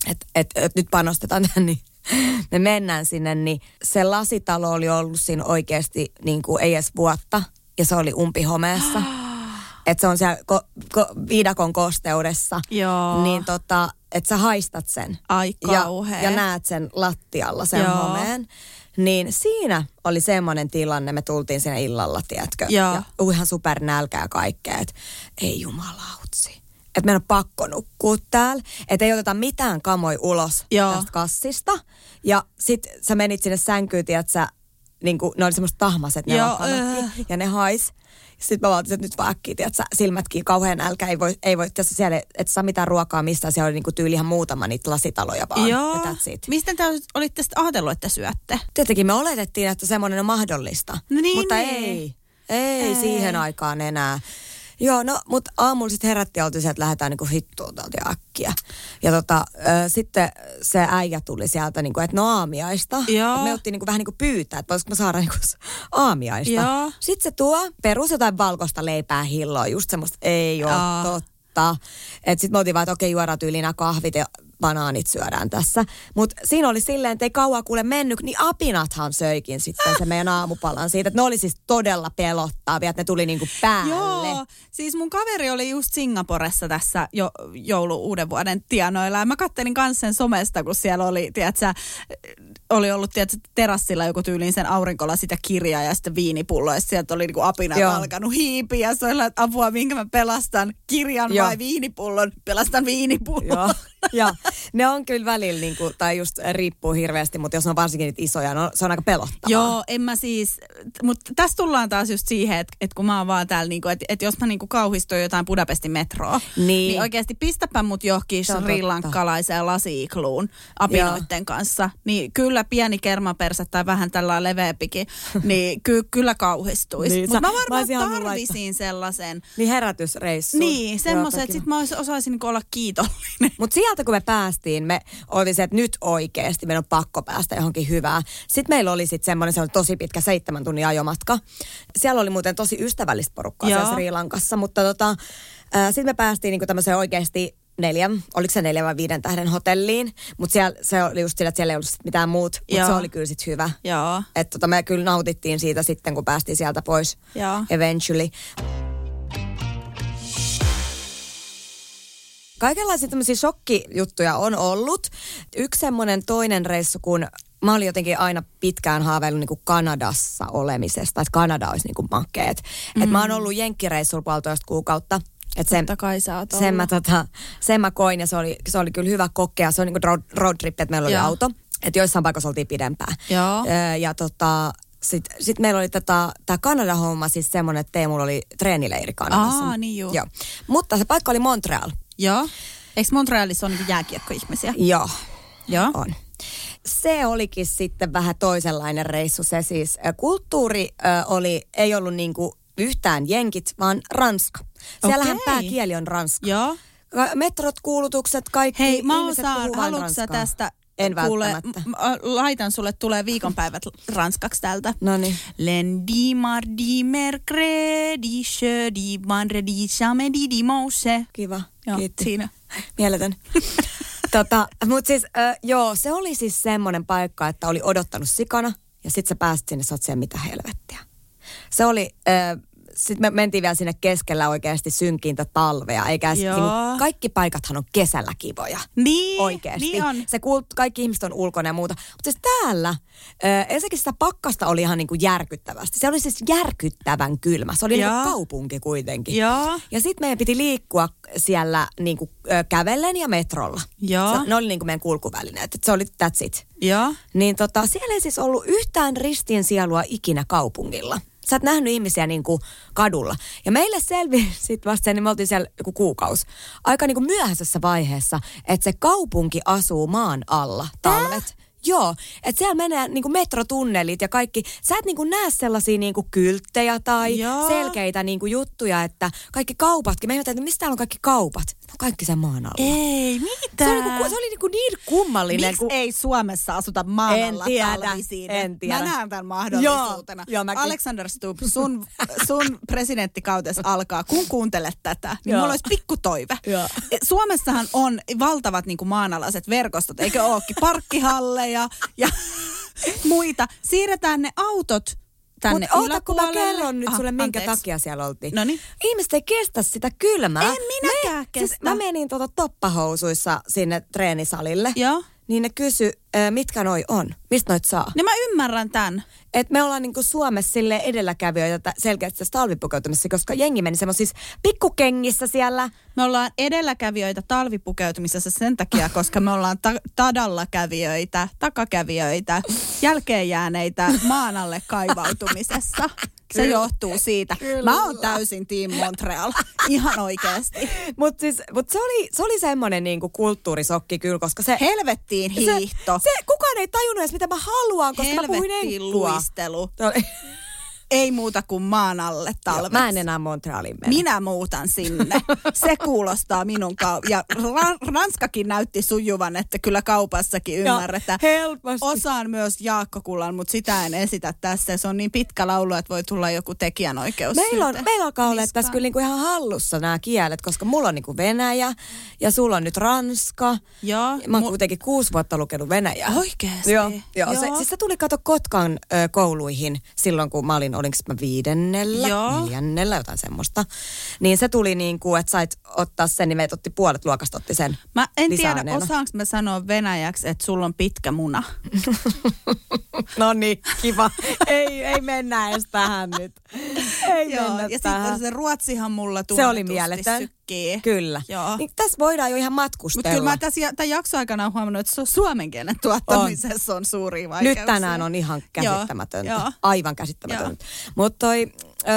Että et, et nyt panostetaan tähän, niin (laughs) me mennään sinne, niin se lasitalo oli ollut siinä oikeasti niin kuin ei edes vuotta ja se oli umpihomeessa. (gasps) että se on siellä ko- ko- viidakon kosteudessa. Joo. Niin tota, että sä haistat sen. Ai ja, kauhea. ja näet sen lattialla, sen Joo. homeen. Niin siinä oli semmoinen tilanne, me tultiin sinne illalla, tiedätkö? Joo. Ja uu, ihan super nälkä ja kaikkea, että ei jumalautsi. Että meidän on pakko nukkua täällä. Että ei oteta mitään kamoi ulos Joo. tästä kassista. Ja sit sä menit sinne sänkyyn, tiedätkö, niin kuin, ne oli semmoista tahmaset ne Joo, äh. ja ne hais. Sitten mä valtin, että nyt vaan äkkiä, tiedätkö, silmätkin kauhean nälkä, ei voi, ei voi tässä siellä, et saa mitään ruokaa mistään, siellä oli niinku tyyli ihan muutama niitä lasitaloja vaan. Joo. Mistä te olitte sitten ajatellut, että syötte? Tietenkin me oletettiin, että semmoinen on mahdollista. No niin, mutta niin. ei, ei, Ei. siihen aikaan enää. Joo, no, mutta aamulla sitten herättiin ja oltiin se, että lähdetään niinku hittuun täältä äkkiä. Ja tota, ö, sitten se äijä tuli sieltä, niinku, että no aamiaista. Joo. Me ottiin niinku, vähän niinku pyytää, että voisiko me saada niinku aamiaista. Joo. Sitten se tuo perus jotain valkoista leipää hilloa, just semmoista, ei ole totta. Että sitten me oltiin vaan, että okei, juodaan tyyliin nämä kahvit ja banaanit syödään tässä. Mutta siinä oli silleen, että ei kauan kuule mennyt, niin apinathan söikin sitten se meidän aamupalan siitä. Että ne oli siis todella pelottavia, että ne tuli niinku päälle. Joo, siis mun kaveri oli just Singaporessa tässä jo, joulu uuden vuoden tienoilla. Ja mä kattelin kanssa sen somesta, kun siellä oli, tiedätkö, oli ollut tiedätkö, terassilla joku tyyliin sen aurinkolasi ja kirja ja sitten viinipullo. Ja sieltä oli niinku apina Joo. alkanut hiipiä. Ja se oli, että apua, minkä mä pelastan, kirjan Joo. vai viinipullon? Pelastan viinipullon. Joo. (laughs) (laughs) ja ne on kyllä välillä, niinku, tai just riippuu hirveästi, mutta jos ne on varsinkin niitä isoja, no, se on aika pelottavaa. Joo, en mä siis, mutta tässä tullaan taas just siihen, että et kun mä oon vaan täällä, niinku, että et jos mä niinku kauhistun jotain Budapestin metroa, Niin. niin oikeasti pistäpä mut johonkin Sri. Lankalaiseen lasiikluun apinoitten kanssa. Niin kyllä pieni kermapersä tai vähän tällä leveäpikin, (laughs) niin ky, kyllä kauhistuisi. Niin, Mutta mä mä varmaan olisin halunnut tarvisin sellaisen, Niin herätysreissu. niin semmoisen, että sit mä osaisin niinku olla kiitollinen. Mutta sieltä kun me päästiin, me oltiin se, että nyt oikeasti meidän on pakko päästä johonkin hyvään. Sitten meillä oli sitten semmoinen, se oli tosi pitkä seitsemän tunnin ajomatka. Siellä oli muuten tosi ystävällistä porukkaa Joo. siellä Sri Lankassa, mutta tota, sitten me päästiin niinku tämmöiseen oikeasti neljän, oliko se neljän vai viiden tähden hotelliin, mutta siellä, se oli just sillä, että siellä ei ollut mitään muut, mutta se oli kyllä sitten hyvä. Että tota, me kyllä nautittiin siitä sitten, kun päästiin sieltä pois Joo. eventually. Kaikenlaisia tämmöisiä shokkijuttuja on ollut. Yksi semmoinen toinen reissu, kun mä olin jotenkin aina pitkään haaveillut niin kuin Kanadassa olemisesta, että Kanada olisi niin kuin makeet. Mm. Et mä oon ollut jenkkireissulla puolitoista kuukautta. Et sen, Totta kai sä oot sen, mä, tota, sen mä koin ja se oli, se oli kyllä hyvä kokea. Se on niin kuin road, road trip, että meillä oli Joo. auto. Että joissain paikoissa oltiin pidempään. Joo. Öö, ja tota, sitten sit meillä oli tätä, tämä Kanada-homma siis semmoinen, että Teemulla oli treenileiri Kanadassa. Aa, niin juu. Joo. Mutta se paikka oli Montreal. Joo. Eikö Montrealissa ole niinku jääkiekkoihmisiä? Joo, Joo. on. Se olikin sitten vähän toisenlainen reissu. Se siis kulttuuri ö, oli, ei ollut niinku yhtään jenkit, vaan ranska. Siellähän Okei. pääkieli on ranska. Joo. Metrot, kuulutukset, kaikki Hei, mä ihmiset osaan, puhuu ranskaa. tästä? En kuule, välttämättä. m- laitan sulle, tulee viikonpäivät ranskaksi täältä. No niin. Lundi, mardi, mercredi, jeudi, vendredi, samedi, dimanche. Kiva. Joo, Kiitti. siinä. (laughs) Mieletön. (laughs) tota, mutta siis, äh, joo, se oli siis semmoinen paikka, että oli odottanut sikana ja sit sä pääsit sinne, sä oot siellä mitä helvettiä. Se oli, äh, sitten me mentiin vielä sinne keskellä oikeasti synkintä talvea, eikä sit niinku, kaikki paikathan on kesällä kivoja. Niin, Oikeesti. niin on. Se kuul, kaikki ihmiset on ulkona ja muuta. Mutta siis täällä, ensinnäkin sitä pakkasta oli ihan niinku järkyttävästi. Se oli siis järkyttävän kylmä. Se oli Joo. niinku kaupunki kuitenkin. Joo. Ja sitten meidän piti liikkua siellä niinku, ö, kävellen ja metrolla. Joo. Se, ne oli niinku meidän kulkuvälineet. Et se oli that's it. Joo. Niin tota, siellä ei siis ollut yhtään ristin sielua ikinä kaupungilla. Sä oot nähnyt ihmisiä niinku kadulla. Ja meille selvisi (laughs) sitten vasta sen, niin me oltiin siellä joku kuukausi. Aika niinku myöhäisessä vaiheessa, että se kaupunki asuu maan alla talvet. Joo, että siellä menee niinku metrotunnelit ja kaikki. Sä et niinku näe sellaisia niinku kylttejä tai Joo. selkeitä niinku juttuja, että kaikki kaupatkin. Me ihmettelin, että mistä täällä on kaikki kaupat. No kaikki sen maan alla. Ei, mitä? Se oli, niinku, se oli niinku niin kummallinen. Miksi kun- ei Suomessa asuta maan En alla tiedä, talvisin? en tiedä. Mä näen tämän mahdollisuutena. Joo, joo, mäkin. Alexander Stubb, sun, (laughs) sun presidenttikautes alkaa, kun kuuntelet tätä, niin Joo. mulla olisi pikku toive. Joo. Suomessahan on valtavat niin kuin maanalaiset verkostot, eikö ookin? Parkkihalleja ja (laughs) muita. Siirretään ne autot tänne Mutta oota, kun mä kerron nyt Aha, sulle, minkä anteeksi. takia siellä oltiin. Noniin. Ihmiset ei kestä sitä kylmää. En minäkään Siis kestä. mä menin tuota toppahousuissa sinne treenisalille. Joo. Niin ne kysy, "Ö, mitkä noi on, mistä noit saa. Niin mä ymmärrän tämän. Et me ollaan niinku Suomessa sille edelläkävijöitä tä- selkeästi tässä talvipukeutumisessa, koska jengi meni semmoisissa pikkukengissä siellä. Me ollaan edelläkävijöitä talvipukeutumisessa sen takia, (laughs) koska me ollaan ta- tadalla kävijöitä, takakävijöitä, jälkeenjääneitä maan alle kaivautumisessa. (laughs) Se johtuu siitä. Mä oon täysin Team Montreal. (laughs) Ihan oikeasti. Mutta siis, mut se oli, se oli semmoinen niinku kulttuurisokki kyllä, koska se... Helvettiin hiihto. Se, se, kukaan ei tajunnut edes, mitä mä haluan, koska mä puhuin Helvettiin luistelu. (laughs) Se Ei muuta kuin maan alle talveksi. Mä en enää Montrealiin mene. Minä muutan sinne. Se kuulostaa minun kau- Ja Ra- Ranskakin näytti sujuvan, että kyllä kaupassakin ymmärretään. helposti. Osaan myös Jaakko Kullan, mutta sitä en esitä tässä. Se on niin pitkä laulu, että voi tulla joku tekijänoikeus. Meillä, on, meillä alkaa olla tässä kyllä niinku ihan hallussa nämä kielet, koska mulla on niinku Venäjä ja sulla on nyt Ranska. Joo. Mä oon Mu- kuitenkin kuusi vuotta lukenut Venäjää. Oikeesti? Joo. joo. Se, Joo. siis se tuli kato Kotkan ö, kouluihin silloin, kun mä olin, olinko mä viidennellä, Joo. neljännellä, jotain semmoista. Niin se tuli niin kuin, että sait ottaa sen, niin meitä otti puolet luokasta otti sen Mä en tiedä, osaanko mä sanoa venäjäksi, että sulla on pitkä muna. (laughs) No niin, kiva. ei, ei mennä edes tähän nyt. Ei Joo, mennä ja sitten se Ruotsihan mulla Se oli mieletön. sykkii. Kyllä. Joo. Niin tässä voidaan jo ihan Mutta matkustella. kyllä mä tässä, tämän jakson aikana olen huomannut, että su- suomen kielen tuottamisessa on, on suuria vaikeuksia. Nyt tänään on ihan käsittämätöntä. Joo, joo. Aivan käsittämätöntä. Mutta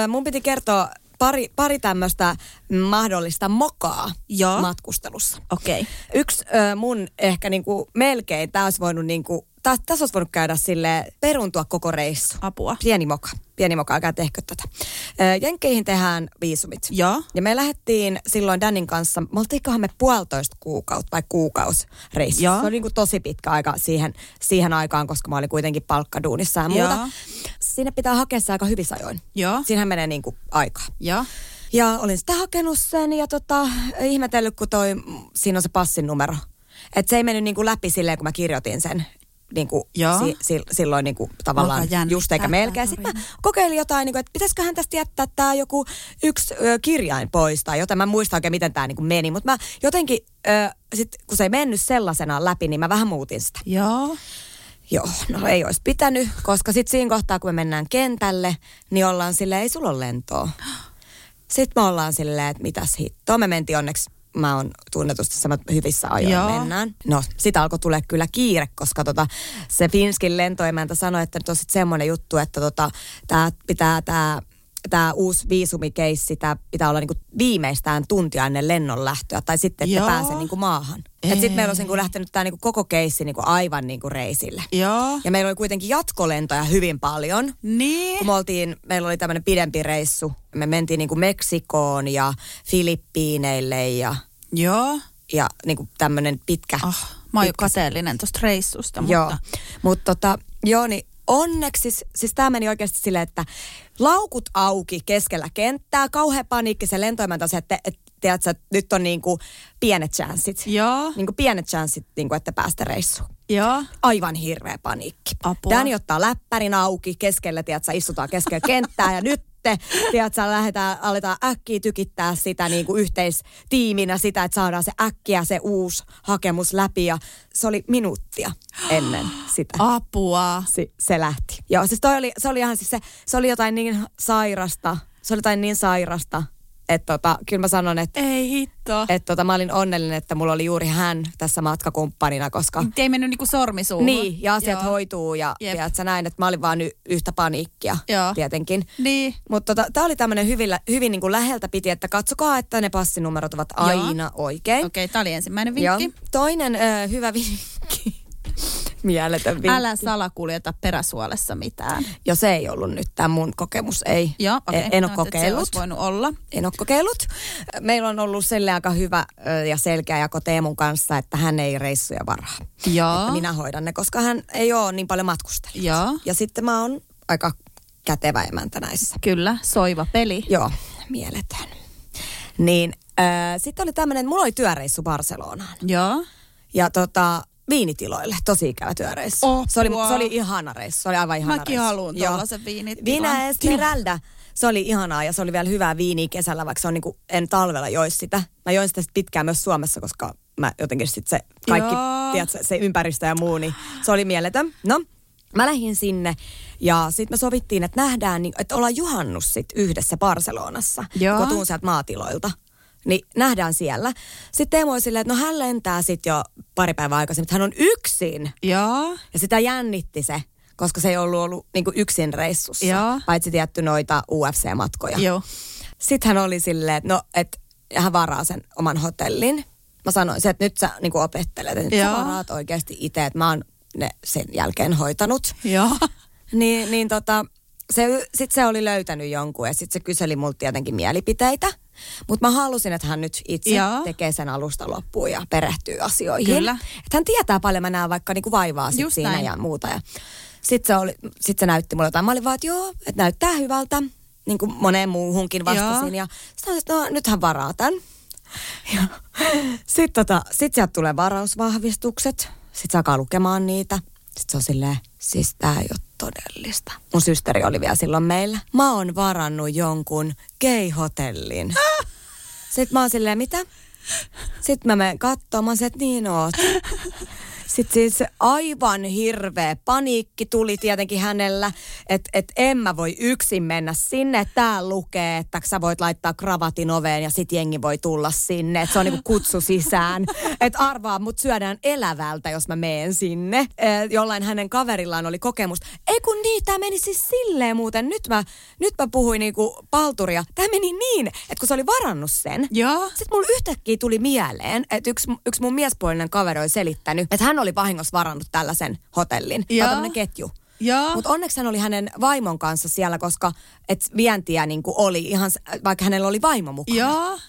mun piti kertoa pari, pari tämmöistä mahdollista mokaa Joo. matkustelussa. Okei. Okay. Yksi ö, mun ehkä niinku melkein, tää olisi voinut niinku, tässä olisi voinut käydä sille peruntua koko reissu. Apua. Pieni moka. Pieni moka, älkää tehkö tätä. Ö, Jenkkeihin tehdään viisumit. Joo. Ja me lähdettiin silloin Danin kanssa, me oltiinkohan me puolitoista kuukautta vai kuukaus reissu. Joo. Se oli niin kuin tosi pitkä aika siihen, siihen aikaan, koska mä olin kuitenkin palkkaduunissa ja muuta. Joo. Sinne pitää hakea se aika hyvissä ajoin. Joo. Siinähän menee niin kuin aikaa. Joo. Ja olin sitä hakenut sen ja tota, ihmetellyt, kun toi, siinä on se passin numero. Että se ei mennyt niin kuin läpi silleen, kun mä kirjoitin sen. Niin kuin Joo. si, si, silloin niin kuin tavallaan just eikä melkein. Sitten mä kokeilin jotain, niin kuin, että pitäisiköhän tästä jättää tämä joku yksi ö, kirjain pois tai jotain. Mä en muista oikein, miten tämä niin kuin meni. Mutta mä jotenkin, ö, sit, kun se ei mennyt sellaisenaan läpi, niin mä vähän muutin sitä. Joo. Joo, no ei olisi pitänyt, koska sitten siinä kohtaa, kun me mennään kentälle, niin ollaan silleen, ei sulla ole lentoa. Sitten me ollaan silleen, että mitäs hittoa. Me mentiin onneksi, mä oon tunnetusti sama hyvissä ajoin Joo. mennään. No, sitä alkoi tulla kyllä kiire, koska tota, se Finskin lentoimäntä sanoi, että nyt on sitten semmoinen juttu, että tota, tää pitää tämä tämä uusi viisumikeissi, tämä pitää olla niinku viimeistään tuntia ennen lennon lähtöä, tai sitten, että Joo. pääsee niinku maahan. Sitten meillä olisi niinku lähtenyt tämä niinku koko keissi niinku aivan niinku reisille. Joo. Ja meillä oli kuitenkin jatkolentoja hyvin paljon. Niin. Kun me oltiin, meillä oli tämmöinen pidempi reissu. Me mentiin niinku Meksikoon ja Filippiineille ja, Joo. ja niinku tämmöinen pitkä. Oh, mä oon jo kateellinen tuosta reissusta, mutta... Joo, mutta tota, joo, niin onneksi, siis, tämä meni oikeasti silleen, että laukut auki keskellä kenttää, kauhea paniikki, se lentoimäntä se, että, että tiedätkö, nyt on niinku pienet chanssit. Joo. Niinku pienet chanssit, niinku, että päästä reissuun. Joo. Aivan hirveä paniikki. Apua. Dani ottaa läppärin auki keskellä, tiedätkö, istutaan keskellä kenttää ja nyt tiedätkö, lähdetään, aletaan äkkiä tykittää sitä niin kuin yhteistiiminä sitä, että saadaan se äkkiä se uusi hakemus läpi ja se oli minuuttia ennen sitä. Apua. Se, se lähti. Joo, siis toi oli, se oli ihan siis se, se oli jotain niin sairasta, se oli jotain niin sairasta, että tota, kyllä mä sanon, että Ei hitto. et tota, mä olin onnellinen, että mulla oli juuri hän tässä matkakumppanina, koska Nyt ei mennyt niinku sormi suuhun. niin, ja asiat Joo. hoituu ja tiedätkö, näin, että mä olin vaan y- yhtä paniikkia Joo. tietenkin. Niin. Mutta tota, tämä oli tämmöinen hyvin, hyvin niin kuin läheltä piti, että katsokaa, että ne passinumerot ovat Joo. aina oikein. Okei, okay, tää oli ensimmäinen Joo. vinkki. Toinen ö, hyvä vinkki. Mieletön vinkki. Älä salakuljeta peräsuolessa mitään. Jo se ei ollut nyt tämä mun kokemus, ei. Joo, okei. En, en ole No, Se kokeillut. olisi voinut olla. En ole kokeillut. Meillä on ollut sille aika hyvä ja selkeä jako Teemun kanssa, että hän ei reissuja varaa. Joo. Että minä hoidan ne, koska hän ei ole niin paljon matkustellut. Joo. Ja sitten mä oon aika kätevä emäntä näissä. Kyllä, soiva peli. Joo, mieletön. Niin, äh, sitten oli tämmöinen, mulla oli työreissu Barcelonaan. Joo. Ja tota, viinitiloille, tosi ikävä työreissu. Apua. Se oli, se oli ihana reissu, se oli aivan ihana Mäkin reissu. haluan Joo. tollasen viinitilan. Vina Esmeralda. Se oli ihanaa ja se oli vielä hyvää viiniä kesällä, vaikka se on niinku, en talvella jois sitä. Mä join sitä sit pitkään myös Suomessa, koska mä jotenkin sit se kaikki, Joo. tiedätkö, se ympäristö ja muu, niin se oli mieletön. No, mä lähdin sinne ja sitten me sovittiin, että nähdään, niin, että ollaan juhannus sit yhdessä Barcelonassa, Joo. kun tuun sieltä maatiloilta. Niin nähdään siellä. Sitten Teemu oli silleen, että no hän lentää sitten jo pari päivää aikaisemmin, että hän on yksin. Joo. Ja sitä jännitti se, koska se ei ollut ollut niin yksin reissussa. Joo. Paitsi tietty noita UFC-matkoja. Joo. Sitten hän oli silleen, että no, että hän varaa sen oman hotellin. Mä sanoin se, että nyt sä niin opettelet, että nyt sä varaat oikeasti itse, että mä oon ne sen jälkeen hoitanut. Joo. (laughs) Niin, niin tota, se, sit se oli löytänyt jonkun ja sitten se kyseli multa tietenkin mielipiteitä. Mutta mä halusin, että hän nyt itse Joo. tekee sen alusta loppuun ja perehtyy asioihin. Kyllä. Että hän tietää paljon, mä näen vaikka niinku vaivaa sit Just siinä näin. ja muuta. Ja sitten se, oli, sit se näytti mulle jotain. Mä olin vaan, että joo, että näyttää hyvältä. Niin kuin moneen muuhunkin vastasin. Joo. Ja sitten että no nyt hän varaa tämän. Ja (laughs) sitten tota, sit sieltä tulee varausvahvistukset. Sitten se alkaa lukemaan niitä. Sitten se on silleen, siis tää ei ole todellista. Mun systeri oli vielä silloin meillä. Mä oon varannut jonkun gay-hotellin. Sitten mä oon silleen, mitä? Sitten mä menen katsomaan, että niin oot. Sitten siis aivan hirveä paniikki tuli tietenkin hänellä, että et en mä voi yksin mennä sinne. Tää lukee, että sä voit laittaa kravatin oveen ja sit jengi voi tulla sinne. Että se on niinku kutsu sisään. Että arvaa, mut syödään elävältä, jos mä meen sinne. Eh, jollain hänen kaverillaan oli kokemus. Ei kun niin, tää meni siis silleen muuten. Nyt mä, nyt mä puhuin niinku palturia. Tää meni niin, että kun se oli varannut sen, Joo. sitten mulla yhtäkkiä tuli mieleen, että yksi, yksi mun miespuolinen kaveri oli selittänyt, että hän oli vahingossa varannut tällaisen hotellin. Joo. Tämmöinen ketju. Mutta onneksi hän oli hänen vaimon kanssa siellä, koska et vientiä niinku oli ihan, s- vaikka hänellä oli vaimo mukana. Joo.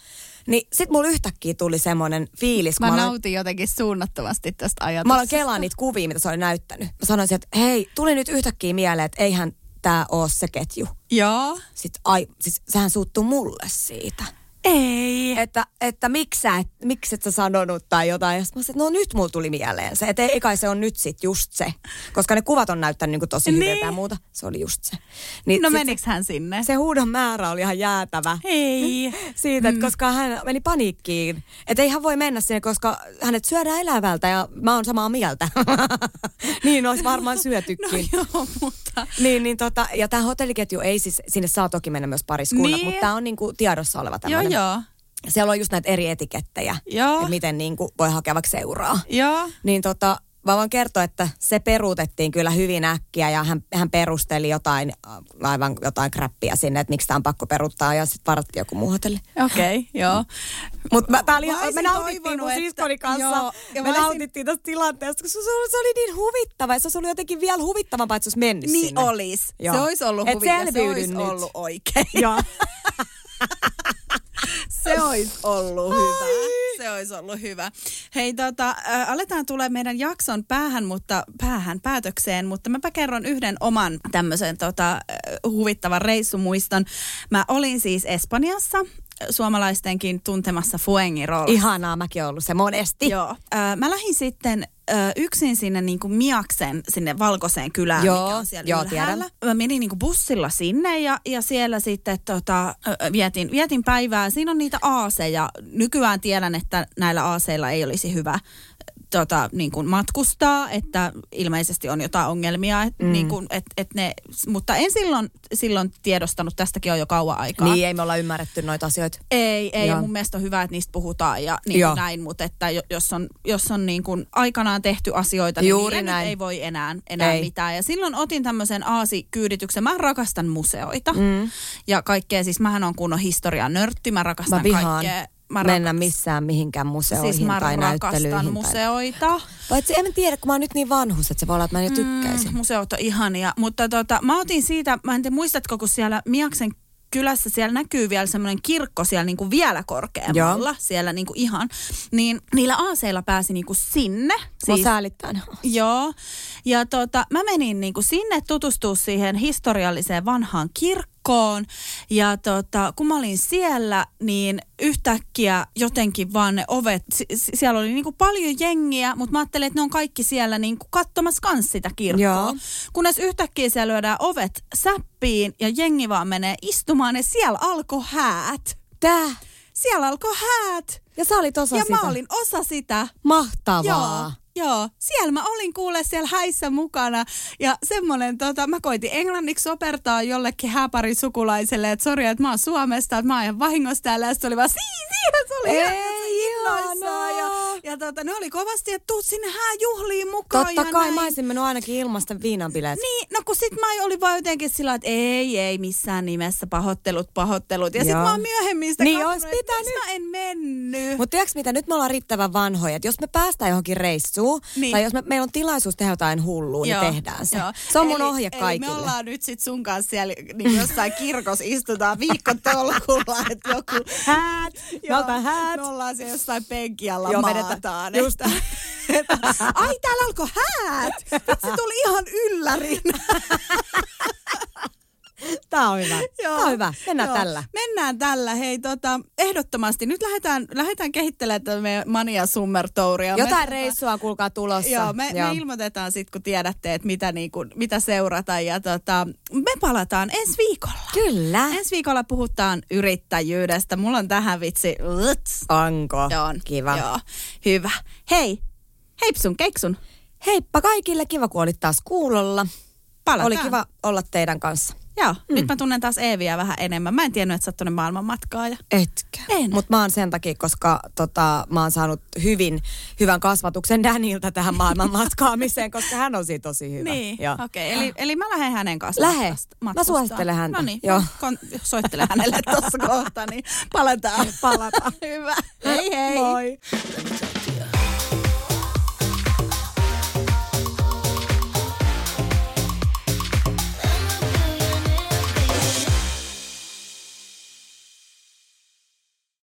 Niin sit mulla yhtäkkiä tuli semmoinen fiilis. Mä aloin- nautin jotenkin suunnattomasti tästä Mä aloin ajatuksesta. kelaa niitä kuvia, mitä se oli näyttänyt. Mä sanoisin, että hei, tuli nyt yhtäkkiä mieleen, että eihän tää oo se ketju. Joo. Sitten ai, siis sehän suuttuu mulle siitä. Ei. että, että miksi sä, et, miksi et sä sanonut tai jotain. Ja mä sanoin, että no nyt mulla tuli mieleen se. Että ei kai se on nyt sit just se. Koska ne kuvat on näyttänyt niin tosi Niin. hyviltä ja muuta. Se oli just se. Niin No meniks hän sinne? se, huudon määrä oli ihan jäätävä. Ei. (laughs) Siitä, että koska hän meni paniikkiin. Että ei hän voi mennä sinne, koska hänet syödään elävältä ja mä oon samaa mieltä. (laughs) niin olisi varmaan syötykin. (laughs) No joo, mutta... Niin, niin tota, ja tämä hotelliketju ei siis, sinne saa toki mennä myös pariskunnat, Niin. mutta tämä on niinku tiedossa oleva tämmöinen. Joo. Siellä on just näitä eri etikettejä, Joo. että miten niinku voi hakea vaikka seuraa. Joo. Niin tota, mä voin kertoa, että se peruutettiin kyllä hyvin äkkiä ja hän, hän perusteli jotain, äh, aivan jotain kräppiä sinne, että miksi tämä on pakko peruuttaa ja sitten varattiin joku muu hotelli. Okei, okay, (laughs) joo. Mutta mä, tää oli, Mä me nautittiin mun siskoni kanssa. joo, ja me olisin- nautittiin tästä tilanteesta, koska se, se, se oli niin huvittava. Ja se olisi ollut jotenkin vielä huvittavampaa, että se olisi mennyt Niin sinne. olis. Joo. Se olisi ollut Et huvi ja se olisi nyt. ollut oikein. Joo. (laughs) Se olisi ollut hyvä. Se olisi ollut hyvä. Hei, tota, äh, aletaan tulee meidän jakson päähän, mutta päähän päätökseen, mutta mäpä kerron yhden oman tämmöisen tota, äh, huvittavan reissumuiston. Mä olin siis Espanjassa suomalaistenkin tuntemassa Fuengirolla. Ihanaa, mäkin olen ollut se monesti. Joo. Äh, mä lähdin sitten äh, yksin sinne niin kuin Miaksen, sinne valkoiseen kylään, Joo, mikä on siellä joo, ylhäällä. tiedän. Mä menin niin kuin bussilla sinne ja, ja siellä sitten tota, vietin, vietin päivää. Siinä on niitä aaseja. Nykyään tiedän, että näillä aaseilla ei olisi hyvä tota, niin kuin matkustaa, että ilmeisesti on jotain ongelmia, et, mm. niin kuin, et, et ne, mutta en silloin, silloin tiedostanut, tästäkin on jo kauan aikaa. Niin, ei me olla ymmärretty noita asioita. Ei, ei. Joo. mun mielestä on hyvä, että niistä puhutaan ja niin kuin näin, mutta että jo- jos on, jos on niin kuin aikanaan tehty asioita, niin Juuri nyt näin. ei voi enää, enää Ei. mitään. Ja silloin otin tämmöisen aasikyydityksen. Mä rakastan museoita mm. ja kaikkea. Siis mähän on kunnon historian nörtti. Mä rakastan Mä vihaan kaikkea. Mä mennä rakas- missään mihinkään museoihin Siis mä tai näyttelyihin. rakastan Tai... museoita. Paitsi en tiedä, kun mä oon nyt niin vanhus, että se voi olla, että mä en jo tykkäisin. Mm, museot on ihania, mutta tota, mä otin siitä, mä en tiedä muistatko, kun siellä Miaksen kylässä siellä näkyy vielä semmoinen kirkko siellä niinku vielä korkeammalla, Joo. siellä niinku ihan, niin niillä aaseilla pääsi niinku sinne. Siis... Mä säälittää ne. Joo, ja tota, mä menin niinku sinne tutustua siihen historialliseen vanhaan kirkkoon. Ja tota, kun mä olin siellä, niin yhtäkkiä jotenkin vaan ne ovet, si- siellä oli niinku paljon jengiä, mutta mä ajattelin, että ne on kaikki siellä niinku katsomassa kans sitä kirkkoa. Joo. Kunnes yhtäkkiä siellä lyödään ovet säppiin ja jengi vaan menee istumaan ja siellä alkoi häät. Tää. Siellä alkoi häät. Ja sä olit osa ja sitä. mä olin osa sitä. Mahtavaa. Joo, joo. Siellä mä olin kuule siellä häissä mukana ja semmonen, tota, mä koitin englanniksi sopertaa jollekin hääparin sukulaiselle, että sori, että mä oon Suomesta, että mä oon ihan vahingossa täällä. Ja se oli vaan, sii, sii, se oli Ei, ihan innoissaan. Ja, ja tota, ne oli kovasti, että tuut sinne hääjuhliin mukaan. Totta ja kai näin. mä olisin mennyt ainakin ilmasta viinanbileet. Niin, no kun sit mä olin vaan jotenkin sillä, että ei, ei missään nimessä pahoittelut, pahoittelut. Ja sit Joo. mä oon myöhemmin sitä Niin katsonut, että mä en mennyt. Mutta tiedätkö mitä, nyt me ollaan riittävän vanhoja, että jos me päästään johonkin reissuun, Niin. tai jos me, meillä on tilaisuus tehdä jotain hullua, niin tehdään se. joo. Se on mun eli, ohje eli kaikille. me ollaan nyt sit sun kanssa siellä niin jossain kirkossa istutaan viikko tolkulla, että joku... Häät, häät. Me ollaan siellä jossain penkin alla Joo, maataan. Että, Just. että, ai täällä alkoi häät! Vitsi tuli ihan yllärin. (laughs) Tää on hyvä. Tää on hyvä. Mennään Joo. tällä. Mennään tällä. Hei, tota, ehdottomasti. Nyt lähdetään, lähdetään kehittelemään tätä meidän Mania Summer Touria. Me, Jotain tota, reissua kuulkaa tulossa. Joo, me, me ilmoitetaan sitten, kun tiedätte, että mitä, niinku, mitä seurata. Ja tota, me palataan ensi viikolla. Kyllä. Ensi viikolla puhutaan yrittäjyydestä. Mulla on tähän vitsi. Uts. Onko? On. Kiva. Joo, hyvä. Hei, heipsun keksun. Heippa kaikille, kiva kun olit taas kuulolla. Palataan. Oli kiva olla teidän kanssa. Joo, mm. nyt mä tunnen taas Eeviä vähän enemmän. Mä en tiennyt, että sä oot tuonne maailmanmatkaaja. Etkö? En. Mutta mä oon sen takia, koska tota, mä oon saanut hyvin, hyvän kasvatuksen Danilta tähän maailman matkaamiseen, koska hän on siinä tosi hyvä. Niin, okei. Okay. Eli, eli mä lähden hänen kanssaan. Lähe. Mä suosittelen häntä. No niin, Joo. kon, soittele hänelle tuossa kohtaa, niin palataan. Palataan. (laughs) Hyvä. Hei hei. Moi.